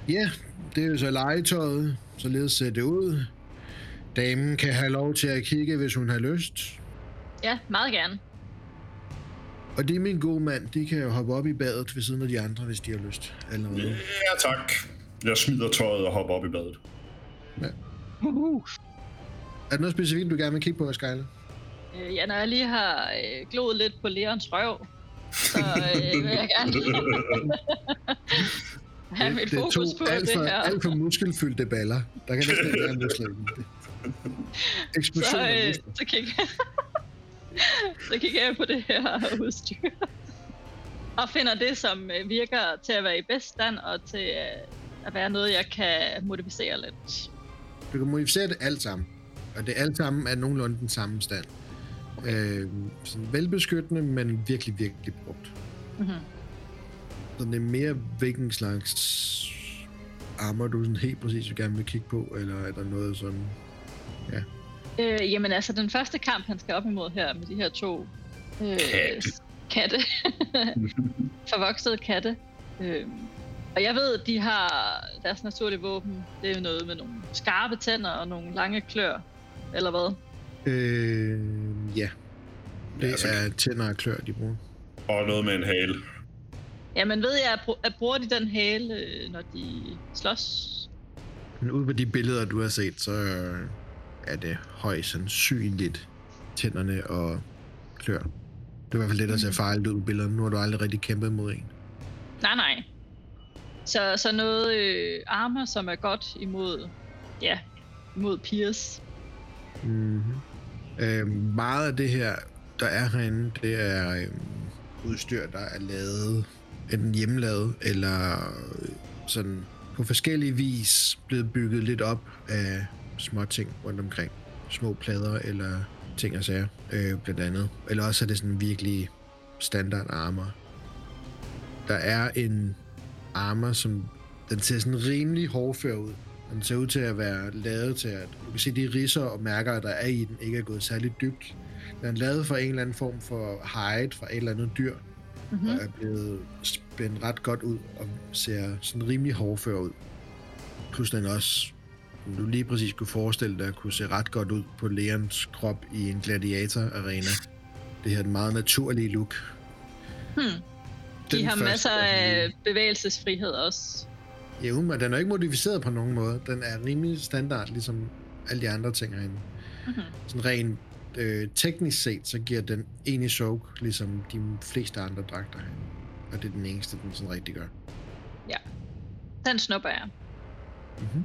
Ja, det er jo så legetøjet, således ser det ud. Damen kan have lov til at kigge, hvis hun har lyst. Ja, meget gerne. Og det er min gode mand, de kan jo hoppe op i badet ved siden af de andre, hvis de har lyst. Eller noget. Ja, tak. Jeg smider tøjet og hopper op i badet. Uhuh. Er der noget specifikt, du gerne vil kigge på, Skyler? Øh, ja, når jeg lige har øh, gloet lidt på Leons røv, så øh, vil jeg gerne (laughs) det er fokus to på alt for, det her. alt for muskelfyldte baller. Der kan næsten ikke være muskler i. Eksplosion Så, øh, så, kigger, (laughs) så kigger jeg på det her udstyr. Og finder det, som øh, virker til at være i bedst stand, og til øh, at være noget, jeg kan modificere lidt. Du kan modificere det alt sammen. Og det alt sammen er nogenlunde den samme stand. Øh, sådan velbeskyttende, men virkelig, virkelig brugt. Mm-hmm. Så det er mere, hvilken slags armor, du sådan helt præcis vil gerne vil kigge på, eller er der noget sådan... Øh, jamen altså, den første kamp, han skal op imod her med de her to øh, Katte. katte. (laughs) Forvoksede katte. Øh, og jeg ved, at de har deres naturlige våben. Det er jo noget med nogle skarpe tænder og nogle lange klør. Eller hvad? Øh, ja. Det Ja, ja, altså- er tænder og klør, de bruger. Og noget med en hale. Jamen ved jeg, at, bru- at bruger de den hale, øh, når de slås? Men ud på de billeder, du har set, så øh, er det højst sandsynligt tænderne og klør. Det er i hvert fald det, der ser farligt ud på billederne. Nu har du aldrig rigtig kæmpet mod en. Nej, nej. Så, så noget øh, armor, som er godt imod, ja, imod Piers. Mm-hmm. Øh, meget af det her, der er herinde, det er øh, udstyr, der er lavet enten hjemmelavet, eller øh, sådan på forskellige vis blevet bygget lidt op af små ting rundt omkring. Små plader eller ting og sager, øh, blandt andet. Eller også er det sådan virkelig standard armor. Der er en armor, som den ser sådan rimelig hårdfør ud. Den ser ud til at være lavet til at... Du kan se, de risser og mærker, der er i den, ikke er gået særlig dybt. Den er lavet for en eller anden form for hide fra et eller andet dyr, Mm-hmm. og er blevet spændt ret godt ud og ser sådan rimelig hårdfør ud. Plus den også, som du lige præcis kunne forestille dig, kunne se ret godt ud på Leons krop i en gladiator-arena. Det her er den meget naturlige look. Hmm. De Den har første masser er af bevægelsesfrihed også. Ja, men den er ikke modificeret på nogen måde. Den er rimelig standard, ligesom alle de andre ting herinde. Mhm. Sådan rent øh, teknisk set, så giver den en i soak, ligesom de fleste andre dragter. Og det er den eneste, den sådan rigtig gør. Den snupper jeg. Mm-hmm.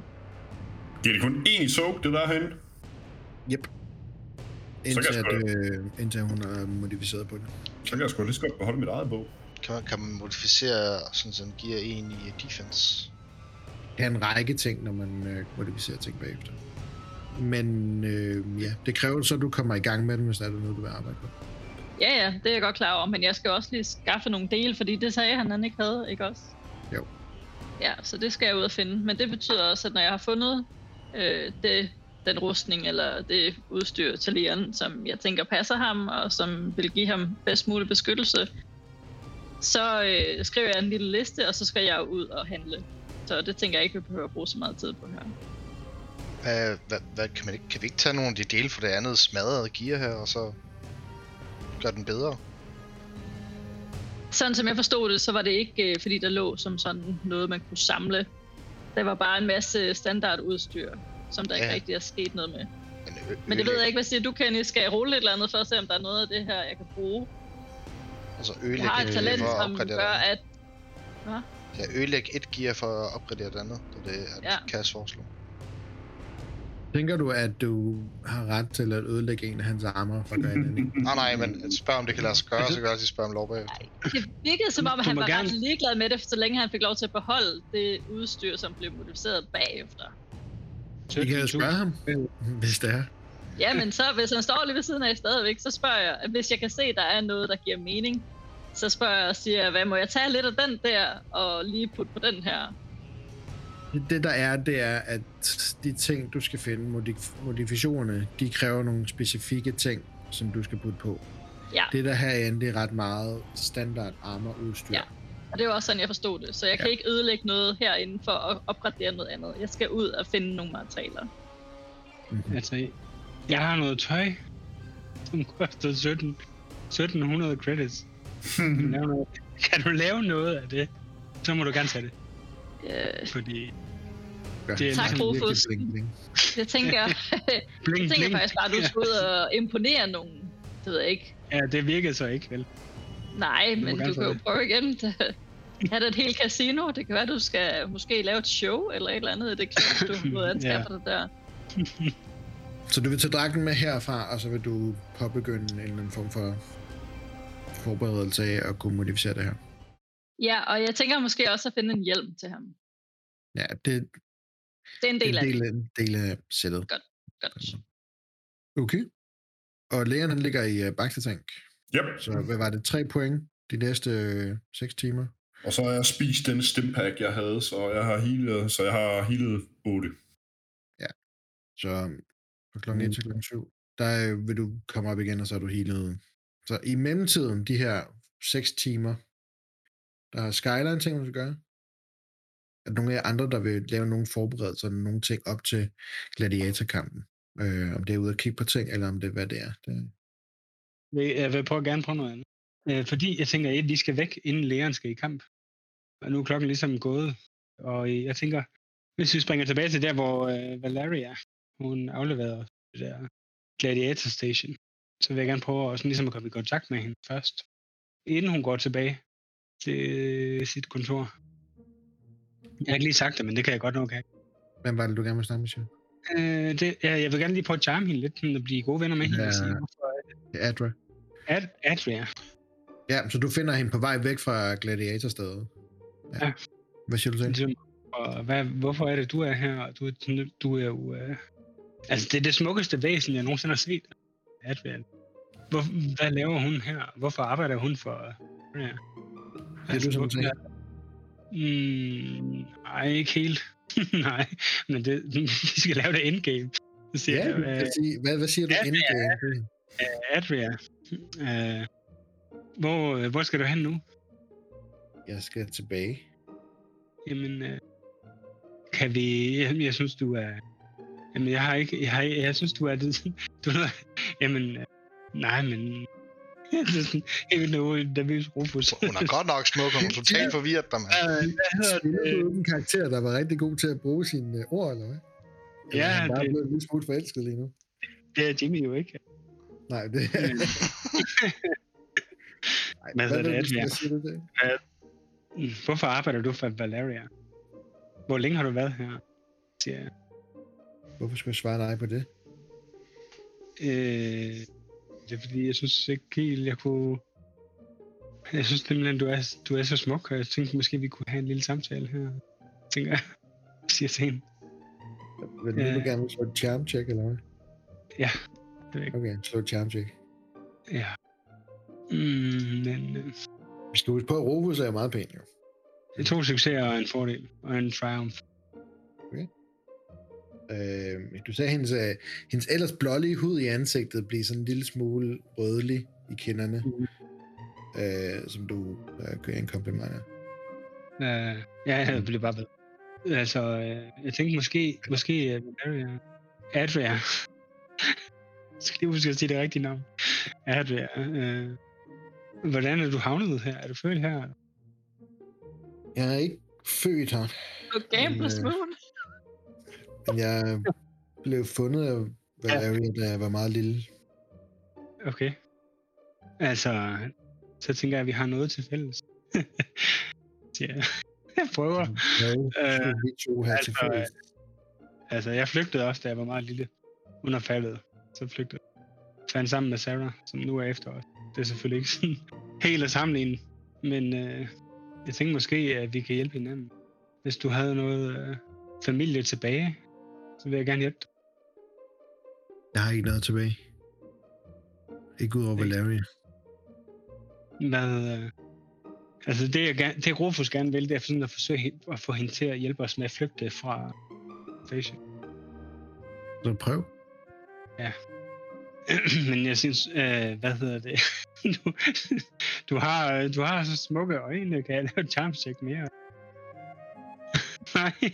Giver det kun én i soak, det der herinde? Yep. kan Indtil, jeg at, øh, indtil hun er modificeret på det. Så kan jeg sgu lige så godt beholde mit eget bog. Kan man, kan man modificere, sådan så den giver en i defense? Det er en række ting, når man øh, modificerer ting bagefter. Men øh, ja, det kræver så, at du kommer i gang med den, hvis der er noget, du vil arbejde på. Ja, ja, det er jeg godt klar over, men jeg skal også lige skaffe nogle dele, fordi det sagde han, han ikke havde, ikke også? Jo. Ja, så det skal jeg ud og finde. Men det betyder også, at når jeg har fundet øh, det, den rustning eller det udstyr til Leon, som jeg tænker passer ham, og som vil give ham bedst mulig beskyttelse, så øh, skriver jeg en lille liste, og så skal jeg ud og handle. Så det tænker jeg ikke, vi behøver at bruge så meget tid på her. Hvad, hvad, hvad, kan, man ikke, kan vi ikke tage nogle af de dele for det andet smadrede gear her, og så gøre den bedre? Sådan som jeg forstod det, så var det ikke, øh, fordi der lå som sådan noget, man kunne samle. Der var bare en masse standardudstyr, som der ikke Ja. rigtig er sket noget med. Men, ø- Men det ved jeg ikke, hvad siger du, Kenny? Skal jeg rulle et eller andet for at se, om der er noget af det her, jeg kan bruge? Altså Jeg ødelægge har et talent, for at som gør, at... andet. Ja, ødelægge et gear for at opgradere det andet. Det er det, at ja. Cass foreslår. Tænker du, at du har ret til at ødelægge en af hans armer for at gøre en? Nej, nej, men spørg om det kan lade sig gøre, så kan jeg altid spørge om lov bagefter. Det virkede som om, at Du han var gerne- ret ligeglad med det, så længe han fik lov til at beholde det udstyr, som blev modificeret bagefter. Vi kan jo spørge ham, hvis det er. Ja, men så hvis han står lige ved siden af stadigvæk, så spørger jeg, at hvis jeg kan se, at der er noget, der giver mening, så spørger jeg og siger, hvad må jeg tage lidt af den der, og lige putte på den her? Det der er, det er, at de ting, du skal finde, modif- modifikationerne, de kræver nogle specifikke ting, som du skal putte på. Ja. Det der herinde, det er ret meget standard armor udstyr. Ja. Og det var også sådan, jeg forstod det. Så jeg kan Ja. ikke ødelægge noget herinde for at opgradere noget andet. Jeg skal ud og finde nogle materialer. Mm-hmm. Altså, jeg har noget tøj, som koster 17, 1700 credits. Kan du, lave noget, kan du lave noget af det, så må du gerne tage det. Øh, Fordi Ja. det er Tak, Rufus. Bling, bling. jeg tænker, (laughs) bling, jeg tænker bling. faktisk bare, at du skal ud og imponere nogen. Det ved jeg ikke. Ja, det virkede så ikke, vel? Nej, men du kan jo prøve igen. Har (laughs) det et helt casino? Det kan være, du skal måske lave et show eller et eller andet i det klub, du (laughs) må anskaffe dig der. Så du vil tage dragten med herfra, og så vil du påbegynde en eller anden form for forberedelse af at kunne modificere det her. Ja, og jeg tænker måske også at finde en hjelm til ham. Ja, det, Det er en det del af en det. del af, en del af sættet. Godt. Okay. Og lægeren han ligger i uh, bagtetank. Yep. Så hvad var det? Tre point de næste øh, 6 timer. Og så har jeg spist den stimpack, jeg havde, så jeg har healet, så jeg har healet 8. Så fra klokken 1 til klokken 7, der øh, vil du komme op igen, og så er du healet. Så i mellemtiden, de her 6 timer, der er Skyline ting, man skal gøre. Er der nogle af andre, der vil lave nogle forberedelser, nogle ting op til gladiatorkampen? Øh, om det er ude at kigge på ting, eller om det er, hvad det er. Det, øh, Jeg vil prøve gerne prøve noget andet. Øh, fordi jeg tænker, at de skal væk, inden lægeren skal i kamp. Og nu er klokken ligesom gået. Og øh, jeg tænker, hvis vi springer tilbage til der, hvor øh, Valeria, hun afleverede det der Gladiator Station, så vil jeg gerne prøve at, sådan ligesom at komme i kontakt med hende først. Inden hun går tilbage til sit kontor. Jeg har ikke lige sagt det, men det kan jeg godt nok have. hvem var det, du gerne vil snakke med, siger? Øh, det, ja, jeg vil gerne lige prøve at charme hende lidt, sådan at blive gode venner med hende. Ja. Og sige, hvorfor Det er Adra. Ad, Adria. Ja, så du finder hende på vej væk fra gladiatorstedet. Ja. Hvad siger du til? Ligesom, Og hvad, hvorfor er det, du er her? Du, er- du er jo... Uh... Altså, det er det smukkeste væsen, jeg nogensinde har set. Adrian. Hvor, hvad laver hun her? Hvorfor arbejder hun for... Ja. Det er du, hvor- sagde. Mm, nej, ikke helt. (laughs) nej, men det, (laughs) vi skal lave det endgame. Så Ja, jeg, du øh, sige, hvad, hvad siger du ja. det? Adria, øh, hvor, hvor skal du hen nu? Jeg skal tilbage. Jamen, øh, kan vi... Jamen, jeg synes, du er... Jamen, jeg har ikke... Jeg, har, jeg synes, du er... (laughs) Du, jamen, nej, men... det er helt noget, nervøs Rufus. Hun er godt nok smuk, og hun er (laughs) totalt forvirret dig, mand. Hvad hedder Spiller det? du en karakter, der var rigtig god til at bruge sine øh, ord, eller hvad? Eller Ja, er han bare det- blevet en lille smule forelsket lige nu. Det er Jimmy jo ikke. Nej, det (laughs) Nej, Hvad hedder det, hvad, Adrian? hvad siger du det? Hvorfor arbejder du for Valeria? Hvor længe har du været her? Siger jeg. Hvorfor skulle jeg svare nej på det? Øh, det er fordi, jeg synes ikke helt, jeg kunne... Jeg synes simpelthen, du er, du er så smuk, og jeg tænkte måske, vi kunne have en lille samtale her. Tænker jeg. (laughs) Siger til hende. Vil du Ja. ja. gerne slå et charm check, eller hvad? Det er ikke. Okay, slå et charm check. Ja. Mm, men øh, Vi skal huske på, at Rufus er meget pæn, jo. det er to succeser og en fordel. Og en triumph. Øh, du ser hendes, øh, hendes ellers blålige hud i ansigtet blive sådan en lille smule rødlig i kinderne. Mhm. Øh, som du øh, gør en kompliment af. Øh, ja, jeg blev bare ved. Altså, øh, jeg tænkte måske, måske uh, Valeria, Adria. (laughs) Jeg skal lige huske at sige det rigtige navn. Adria. Øh, hvordan er du havnet her? Er du født her? Jeg er ikke født her, Du gambles øh, moon. Men jeg blev fundet af Valeria, da jeg var meget lille. Okay. Altså, så tænker jeg, at vi har noget til fælles. (laughs) Siger jeg. prøver. Jo, Øh, vi to her til altså, fælles. Altså, jeg flygtede også, da jeg var meget lille. Under faldet. Så flygtede jeg. Fandt sammen med Sarah, som nu er efter os. Det er selvfølgelig ikke sådan (laughs) helt at sammenligne. Men øh, jeg tænkte måske, at vi kan hjælpe hinanden. Hvis du havde noget øh, familie tilbage, så vil jeg gerne hjælpe dig. Jeg har ikke noget tilbage. Ikke ud over Ikke? Valeria. Hvad, øh, altså det, jeg gerne, det Rufus gerne vil, det er sådan at forsøge at få hende til at hjælpe os med at flygte fra Facia. Så prøv. (clears throat) Men jeg synes, øh, hvad hedder det? (laughs) du, du, har, du har så smukke øjne, kan jeg lave et charm check mere? (laughs) Nej.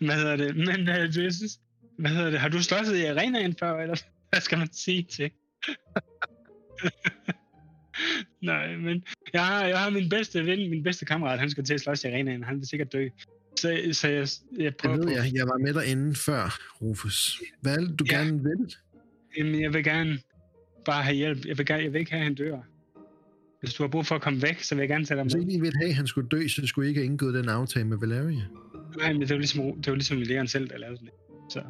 Hvad hedder det? Men øh, du, jeg synes, hvad hedder det? Har du slåsset i arenaen før, eller (laughs) hvad skal man sige til? (laughs) Nej, men jeg har, jeg har min bedste ven, min bedste kammerat, han skal til at slås i arenaen. Han vil sikkert dø. Så, så jeg, jeg prøver ved på, jeg. Jeg var med derinde før, Rufus. Hvad du Ja. gerne vil? Jamen, jeg vil gerne bare have hjælp. Jeg vil, gerne, jeg vil ikke have, at han dør. Hvis du har brug for at komme væk, så vil jeg gerne tage dig Hvis med. ikke I ville have, at han skulle dø, så skulle I ikke have indgået den aftale med Valeria. Nej, men det var ligesom, det var ligesom Leon selv, der lavede den. Så jeg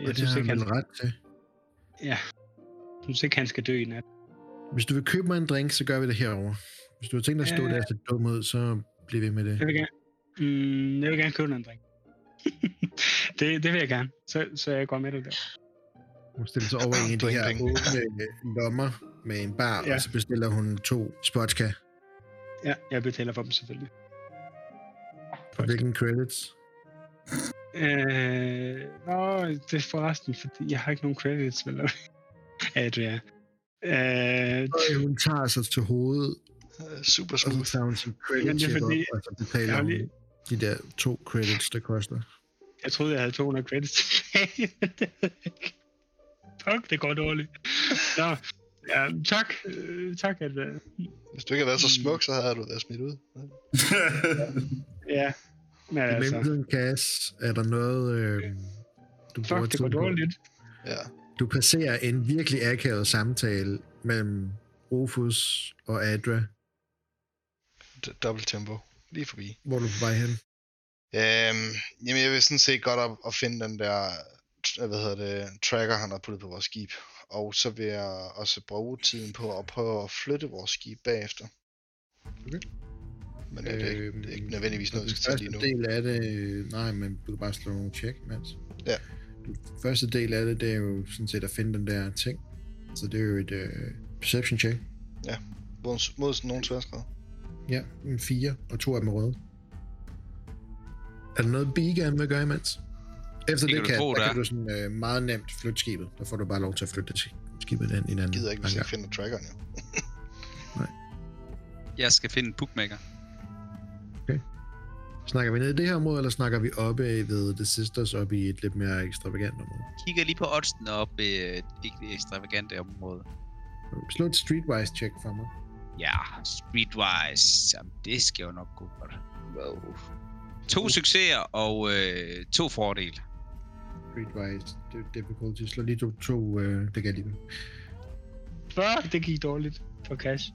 Og det synes har ikke, han ret til. jeg synes ikke, han skal dø i nat. Hvis du vil købe mig en drink, så gør vi det herover. Hvis du har tænkt dig at stå Ja. der og se dum ud, så bliver vi med det. Jeg vil gerne, mm, jeg vil gerne købe den drink. (laughs) det, det vil jeg gerne. Så, så jeg går med dig der. Hun stiller sig over i en af de Drink, her åbne øh, lommer med en bar, Ja. og så bestiller hun to spotska. Ja, jeg betaler for dem selvfølgelig. For hvilken credits? Øh, nå, det er forresten, fordi jeg har ikke nogen credits, vel? (laughs) Adria. Øh, Og hun tager sig til hovedet, Øh, Super og så smooth. tager hun sin Jamen, credit det er fordi- op, og så betaler hun lige- de der to credits, der koster. Jeg troede, jeg havde 200 credits tilbage. det havde jeg ikke. Fuck, det går dårligt. Nå, ja, tak. Øh, tak, at... Øh, Hvis du ikke havde været så smuk, så havde du været smidt ud. (laughs) ja, men I altså... mellemtiden, Cass, er der noget, øh, du bruger Fuck, det går tid på? dårligt. Ja. Du passerer en virkelig akavet samtale mellem Rufus og Adra. D- dobbelt tempo. Lige forbi. Hvor er du på vej hen? Øhm, jamen, jeg vil sådan set godt op og finde den der, hvad hedder det, tracker, han har puttet på vores skib. Og så vil jeg også bruge tiden på at prøve at flytte vores skib bagefter. Okay. Men det er, ikke, det er ikke nødvendigvis Så noget, vi skal første lige nu. del af det, nej, men du kan bare slå nogle check, mens. Ja. Den første del af det, det er jo sådan set at finde den der ting. Så det er jo et uh, perception check. Mod, mod nogen sværdesgrad. Ja, en 4, og to af dem er røde. Er der noget, gerne vil gøre imens? Efter Det det, kan du kan, tro, der der kan er. du sådan øh, meget nemt flytte skibet. Der får du bare lov til at flytte det skibet den i en anden Gider ikke, hvis jeg finder trackeren jo. (laughs) Jeg skal finde en bookmaker. Snakker vi ned i det her område, eller snakker vi oppe ved The Sisters, oppe i et lidt mere ekstravagant område? Kigger lige på oddsen op i ikke det ekstravagante område. Slå et streetwise check for mig. Ja, streetwise. Jamen, det skal jo nok gå godt. Wow. To succeser og øh, to fordele. Streetwise det- difficulty. Slå lige to, to øh, det kan lide. Fuck, det gik dårligt for cash.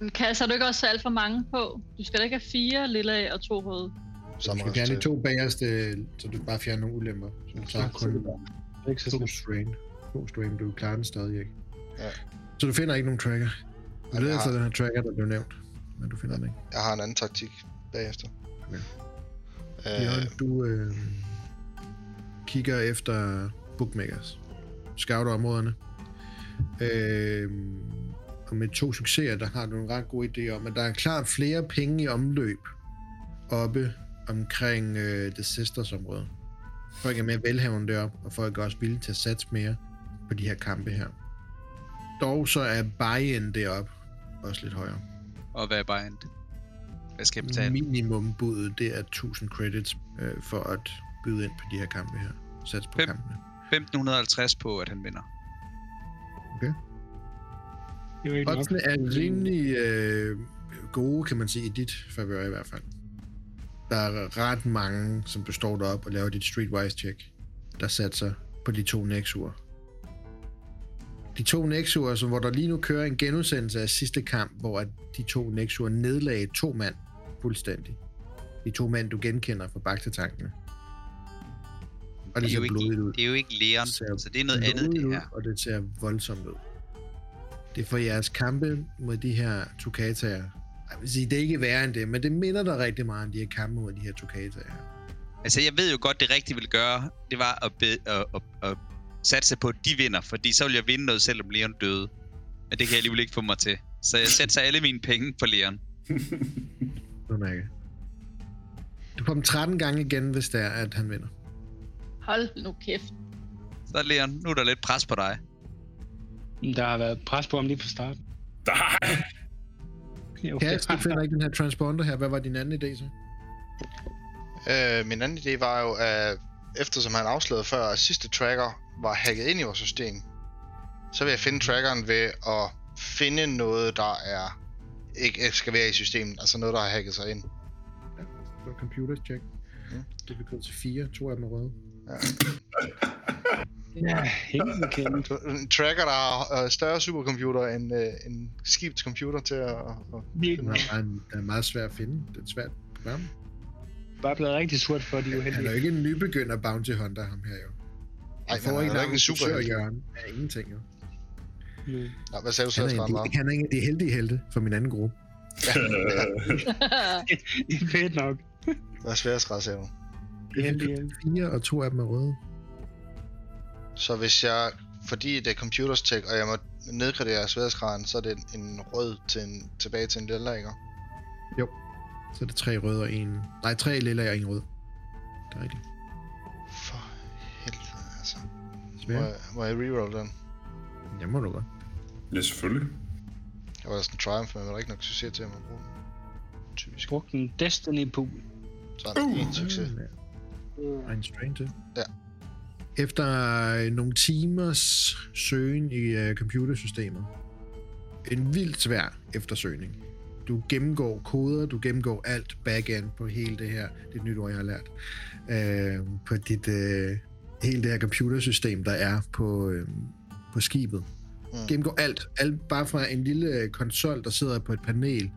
Men Kas, har du ikke også alt for mange på? Du skal da ikke have fire lille af og to røde. Du Samme skal fjerne to bagerste, så du bare fjerner nogle ulemper. Så du tager kun Ikke så to strain. To strain, du klarer den stadig ikke. Ja. Så du finder ikke nogen tracker. Du leder jeg efter har- den her tracker, der blev nævnt. Men du finder den ikke. Jeg har en anden taktik bagefter. Okay. Øh, Jørgen, du øh, kigger efter bookmakers. Scouter områderne. Øh, og med to succeser, der har du en ret god idé om, at der er klart flere penge i omløb oppe omkring øh, The Sisters område. Folk er mere velhavende deroppe, og folk er også villige til at satse mere på de her kampe her. Dog så er buy-in deroppe også lidt højere. Og hvad er endt? Hvad skal jeg betale? Minimumbuddet, det er 1000 credits øh, for at byde ind på de her kampe her. Sats på Fem. kampene. 1550 på, at han vinder. Det er. Oddsene er rimelig øh, gode, kan man sige, i dit favør i hvert fald. Der er ret mange, som du står deroppe og laver dit streetwise check, der satser på de to nexuer. De to nexuer, som, hvor der lige nu kører en genudsendelse af sidste kamp, hvor at de to nexuer nedlagde to mand fuldstændig. De to mænd, du genkender fra bagtetankene. Og det, Det er, jo blodigt ud. ikke, det er jo ikke ser så det er noget andet, det ud, her. Og det ser voldsomt ud. Det for jeres kampe mod de her Tukataer. Jeg vil sige, det er ikke værre end det, men det minder dig rigtig meget om de her kampe mod de her Tukataer. Altså, jeg ved jo godt, det rigtige vil gøre, det var at, be, at, at, at satse på, at de vinder, fordi så vil jeg vinde noget, selvom Leon døde. Men det kan jeg alligevel ikke få mig til. Så jeg sætter alle mine penge på Leon. (laughs) Nu mærker Du får dem 13 gange igen, hvis det er, at han vinder. Hold nu kæft. Så Leon, nu er der lidt pres på dig. Der har været pres på ham lige fra starten. Nej! Jo, Kas, du finder ikke den her transponder her. Hvad var din anden idé så? Øh, min anden idé var jo, at eftersom han afslørede før, at sidste tracker var hacket ind i vores system, så vil jeg finde trackeren ved at finde noget, der er ikke skal være i systemet, altså noget, der har hacket sig ind. Det var computer check. Mm. Difficulty 4, to af dem er røde. Ja, helt kendt. En tracker, der har øh, større supercomputer end, øh, end skibets computer til at... at Vi Den er, er meget svær at finde. Det er svært program. er bare blevet rigtig surt for, at de er Han er jo ikke en nybegynder bounty hunter, ham her jo. Ej, Han får han ikke er ikke en super. Jørgen af ingenting jo. Mm. Nå, hvad sagde du Han så, er, en, de, han er en af de heldige helte for min anden gruppe. (laughs) Det er fedt nok. Hvad sværhedsgrad sagde Det er. Fire og to af dem er røde. Så hvis jeg, fordi det er computers tech, og jeg må nedgradere sværhedsgraden, så er det en rød til en, tilbage til en lille, ikke? Så er det tre røde og en... Nej, tre lilla og en rød. Det er rigtigt. For helvede, altså. Må Svær. jeg, må jeg reroll den? Det må du godt. Ja, selvfølgelig. Jeg var sådan en triumph, men der var ikke nok succes til at man bruge den. Typisk. Brugte en Destiny pool. Sådan uh, en succes. Ja. Og en strain til. Ja. Efter øh, nogle timers søgen i uh, computersystemet, en vildt svær eftersøgning. Du gennemgår koder, du gennemgår alt backend på hele det her, det er nyt ord, jeg har lært, øh, på dit, øh, hele det her computersystem, der er på, øh, på skibet. Mm. Gennemgår alt, alt, bare fra en lille øh, konsol, der sidder på et panel,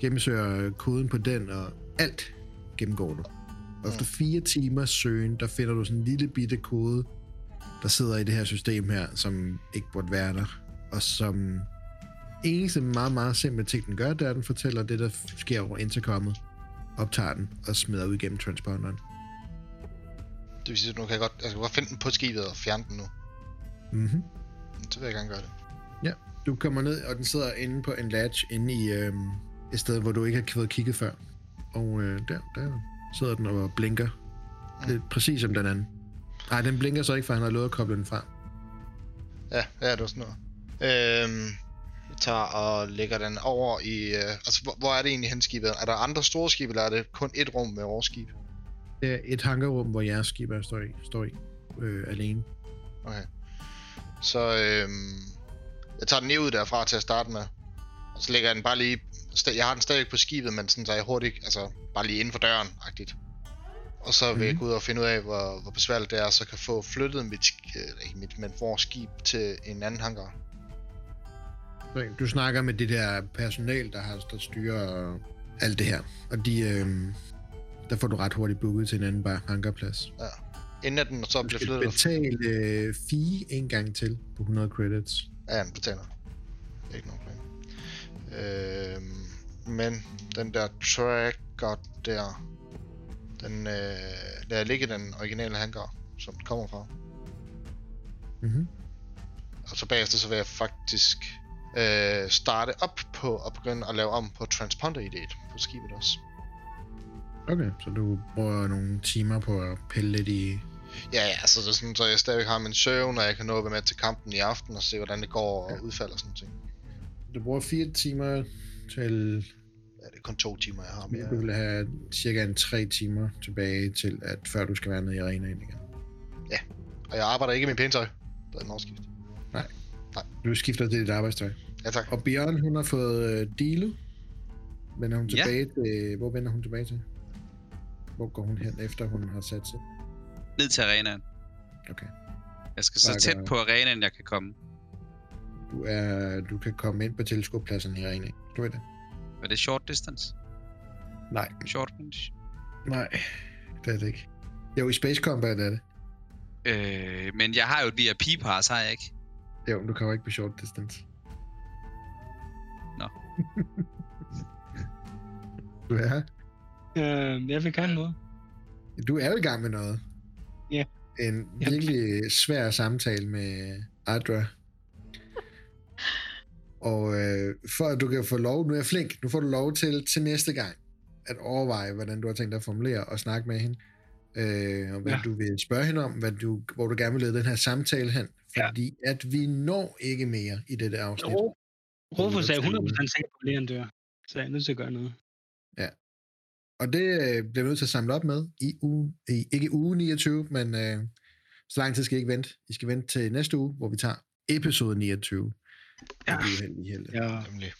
gennemsøger koden på den, og alt gennemgår du. Og efter fire timers søgen, der finder du sådan en lille bitte kode der sidder i det her system her, som ikke burde være der, og som eneste meget, meget simple ting, den gør, det er, at den fortæller det, der sker over intercommet, optager den og smider ud igennem transponderen. Det vil sige, at nu kan jeg godt, jeg kan godt finde den på skibet og fjerne den nu. Mm-hmm. Så vil jeg gerne gøre det. Du kommer ned, og den sidder inde på en latch inde i øhm, et sted, hvor du ikke har fået kigget før. Og øh, der, der sidder den og blinker. Det er præcis som den anden. Nej, den blinker så ikke, for han har lovet at koble den fra. Ja, ja, det var sådan noget. Øhm, jeg tager og lægger den over i... Øh, altså, hvor, hvor er det egentlig hen skibet? Er der andre store skibe, eller er det kun et rum med vores skib? Det er et hangarrum, hvor jeres skib er, står i, står i øh, alene. Okay. Så øhm, jeg tager den lige ud derfra til at starte med. Og så lægger jeg den bare lige... Jeg har den stadig på skibet, men sådan så jeg hurtigt... Altså, bare lige inden for døren, agtigt. Og så vil jeg Mhm. gå ud og finde ud af, hvor, hvor besværligt det er, så kan få flyttet mit, ikke mit, men vores skib til en anden hangar. Du snakker med det der personal, der har der styrer alt det her. Og de, øh, der får du ret hurtigt booket til en anden bare hangarplads. Inden at den så Du bliver skal flyttet... betale øh, fee en gang til på 100 credits. Ja, den betaler. Ikke nogen Øhm, men den der tracker der, den øh, lader jeg ligge i den originale hangar, som den kommer fra. Mm-hmm. Og så bagefter så vil jeg faktisk øh, starte op på at begynde at lave om på transponder-idéet på skibet også. Okay, så du bruger nogle timer på at pille lidt i... Ja, ja, så det er sådan, så jeg stadig har min søvn, og jeg kan nå at være med til kampen i aften og se, hvordan det går og Ja. udfalder og sådan ting. Du bruger fire timer til... Ja, det er kun to timer, jeg har Ja. mere. Du vil have cirka en tre timer tilbage til, at før du skal være nede i arenaen igen. Og jeg arbejder ikke med pæntøj. Det er en årskift. Du skifter til dit arbejdstøj. Ja, tak. Og Bjørn, hun har fået øh, dealet. Vender hun Ja. tilbage til... Hvor vender hun tilbage til? Hvor går hun hen, efter hun har sat sig? Ned til arenaen. Okay. Jeg skal så tæt på arenaen, jeg kan komme. Du, er, du kan komme ind på teleskoppladserne i arenaen. Du ved det? Er det short distance? Nej. Short range? Nej, det er det ikke. Jo, i Space Combat er det. Øh, men jeg har jo et VIP-pass, har jeg ikke? Jo, du kommer ikke på short distance. Nå. (laughs) du er her. Øh, jeg vil gerne noget. Du er jo i gang med noget. Ja. En Ja. virkelig svær samtale med Adra. Og øh, for at du kan få lov, nu er jeg flink, nu får du lov til til næste gang at overveje, hvordan du har tænkt dig at formulere og snakke med hende. Øh, og hvad ja. Ja. du vil spørge hende om, hvad du, hvor du gerne vil lede den her samtale hen. Ja. Fordi at vi når ikke mere i dette afsnit. Ro- Rufus er lytter til- 100% sikker på, at Leon dør. Så jeg er nødt til at gøre noget. Og det øh, bliver vi nødt til at samle op med i uge, i, ikke uge 29, men øh, så lang tid skal I ikke vente. I skal vente til næste uge, hvor vi tager episode 29. Ja. Er uheldige helte. Ja. Nemlig.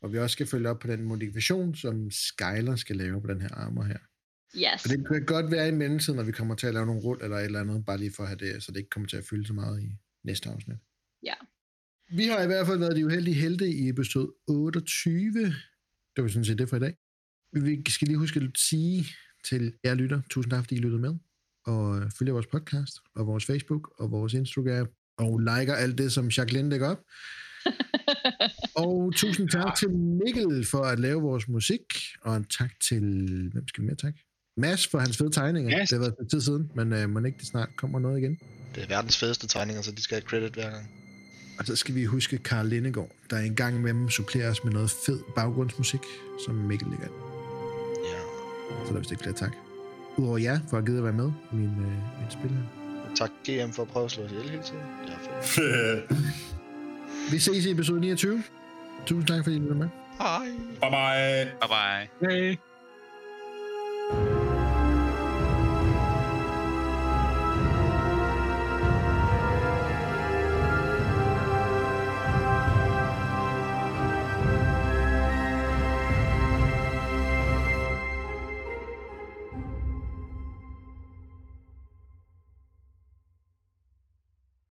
Og vi også skal følge op på den modifikation, som Skyler skal lave på den her armor her. Yes. Og det kan godt være i mellemtiden, når vi kommer til at lave nogle rull eller et eller andet, bare lige for at have det, så det ikke kommer til at fylde så meget i næste afsnit. Ja. Vi har i hvert fald været de uheldige helte i episode 28. Det var sådan set det for i dag. Vi skal lige huske at sige til jer lytter, tusind tak fordi I lyttede med, og følger vores podcast, og vores Facebook, og vores Instagram, og liker alt det, som Jacqueline lægger op. (laughs) Og tusind tak til Mikkel for at lave vores musik, og en tak til, hvem skal vi mere tak? Mads for hans fede tegninger. Mads. Det har været for tid siden, men øh, må ikke det snart kommer noget igen. Det er verdens fedeste tegninger, så de skal have credit hver gang. Og så skal vi huske Karl Lindegård, der en gang imellem supplerer os med noget fed baggrundsmusik, som Mikkel lægger. Ja. Så der er vist ikke flere tak. Udover jer, for at gide at være med i min, øh, min spil her. Tak GM for at prøve at slå os ihjel hele tiden. Det er fedt. (laughs) Vi ses i episode 29. Tusind tak, fordi I lyttede med. Hej. bye bye. Bye bye. Hey.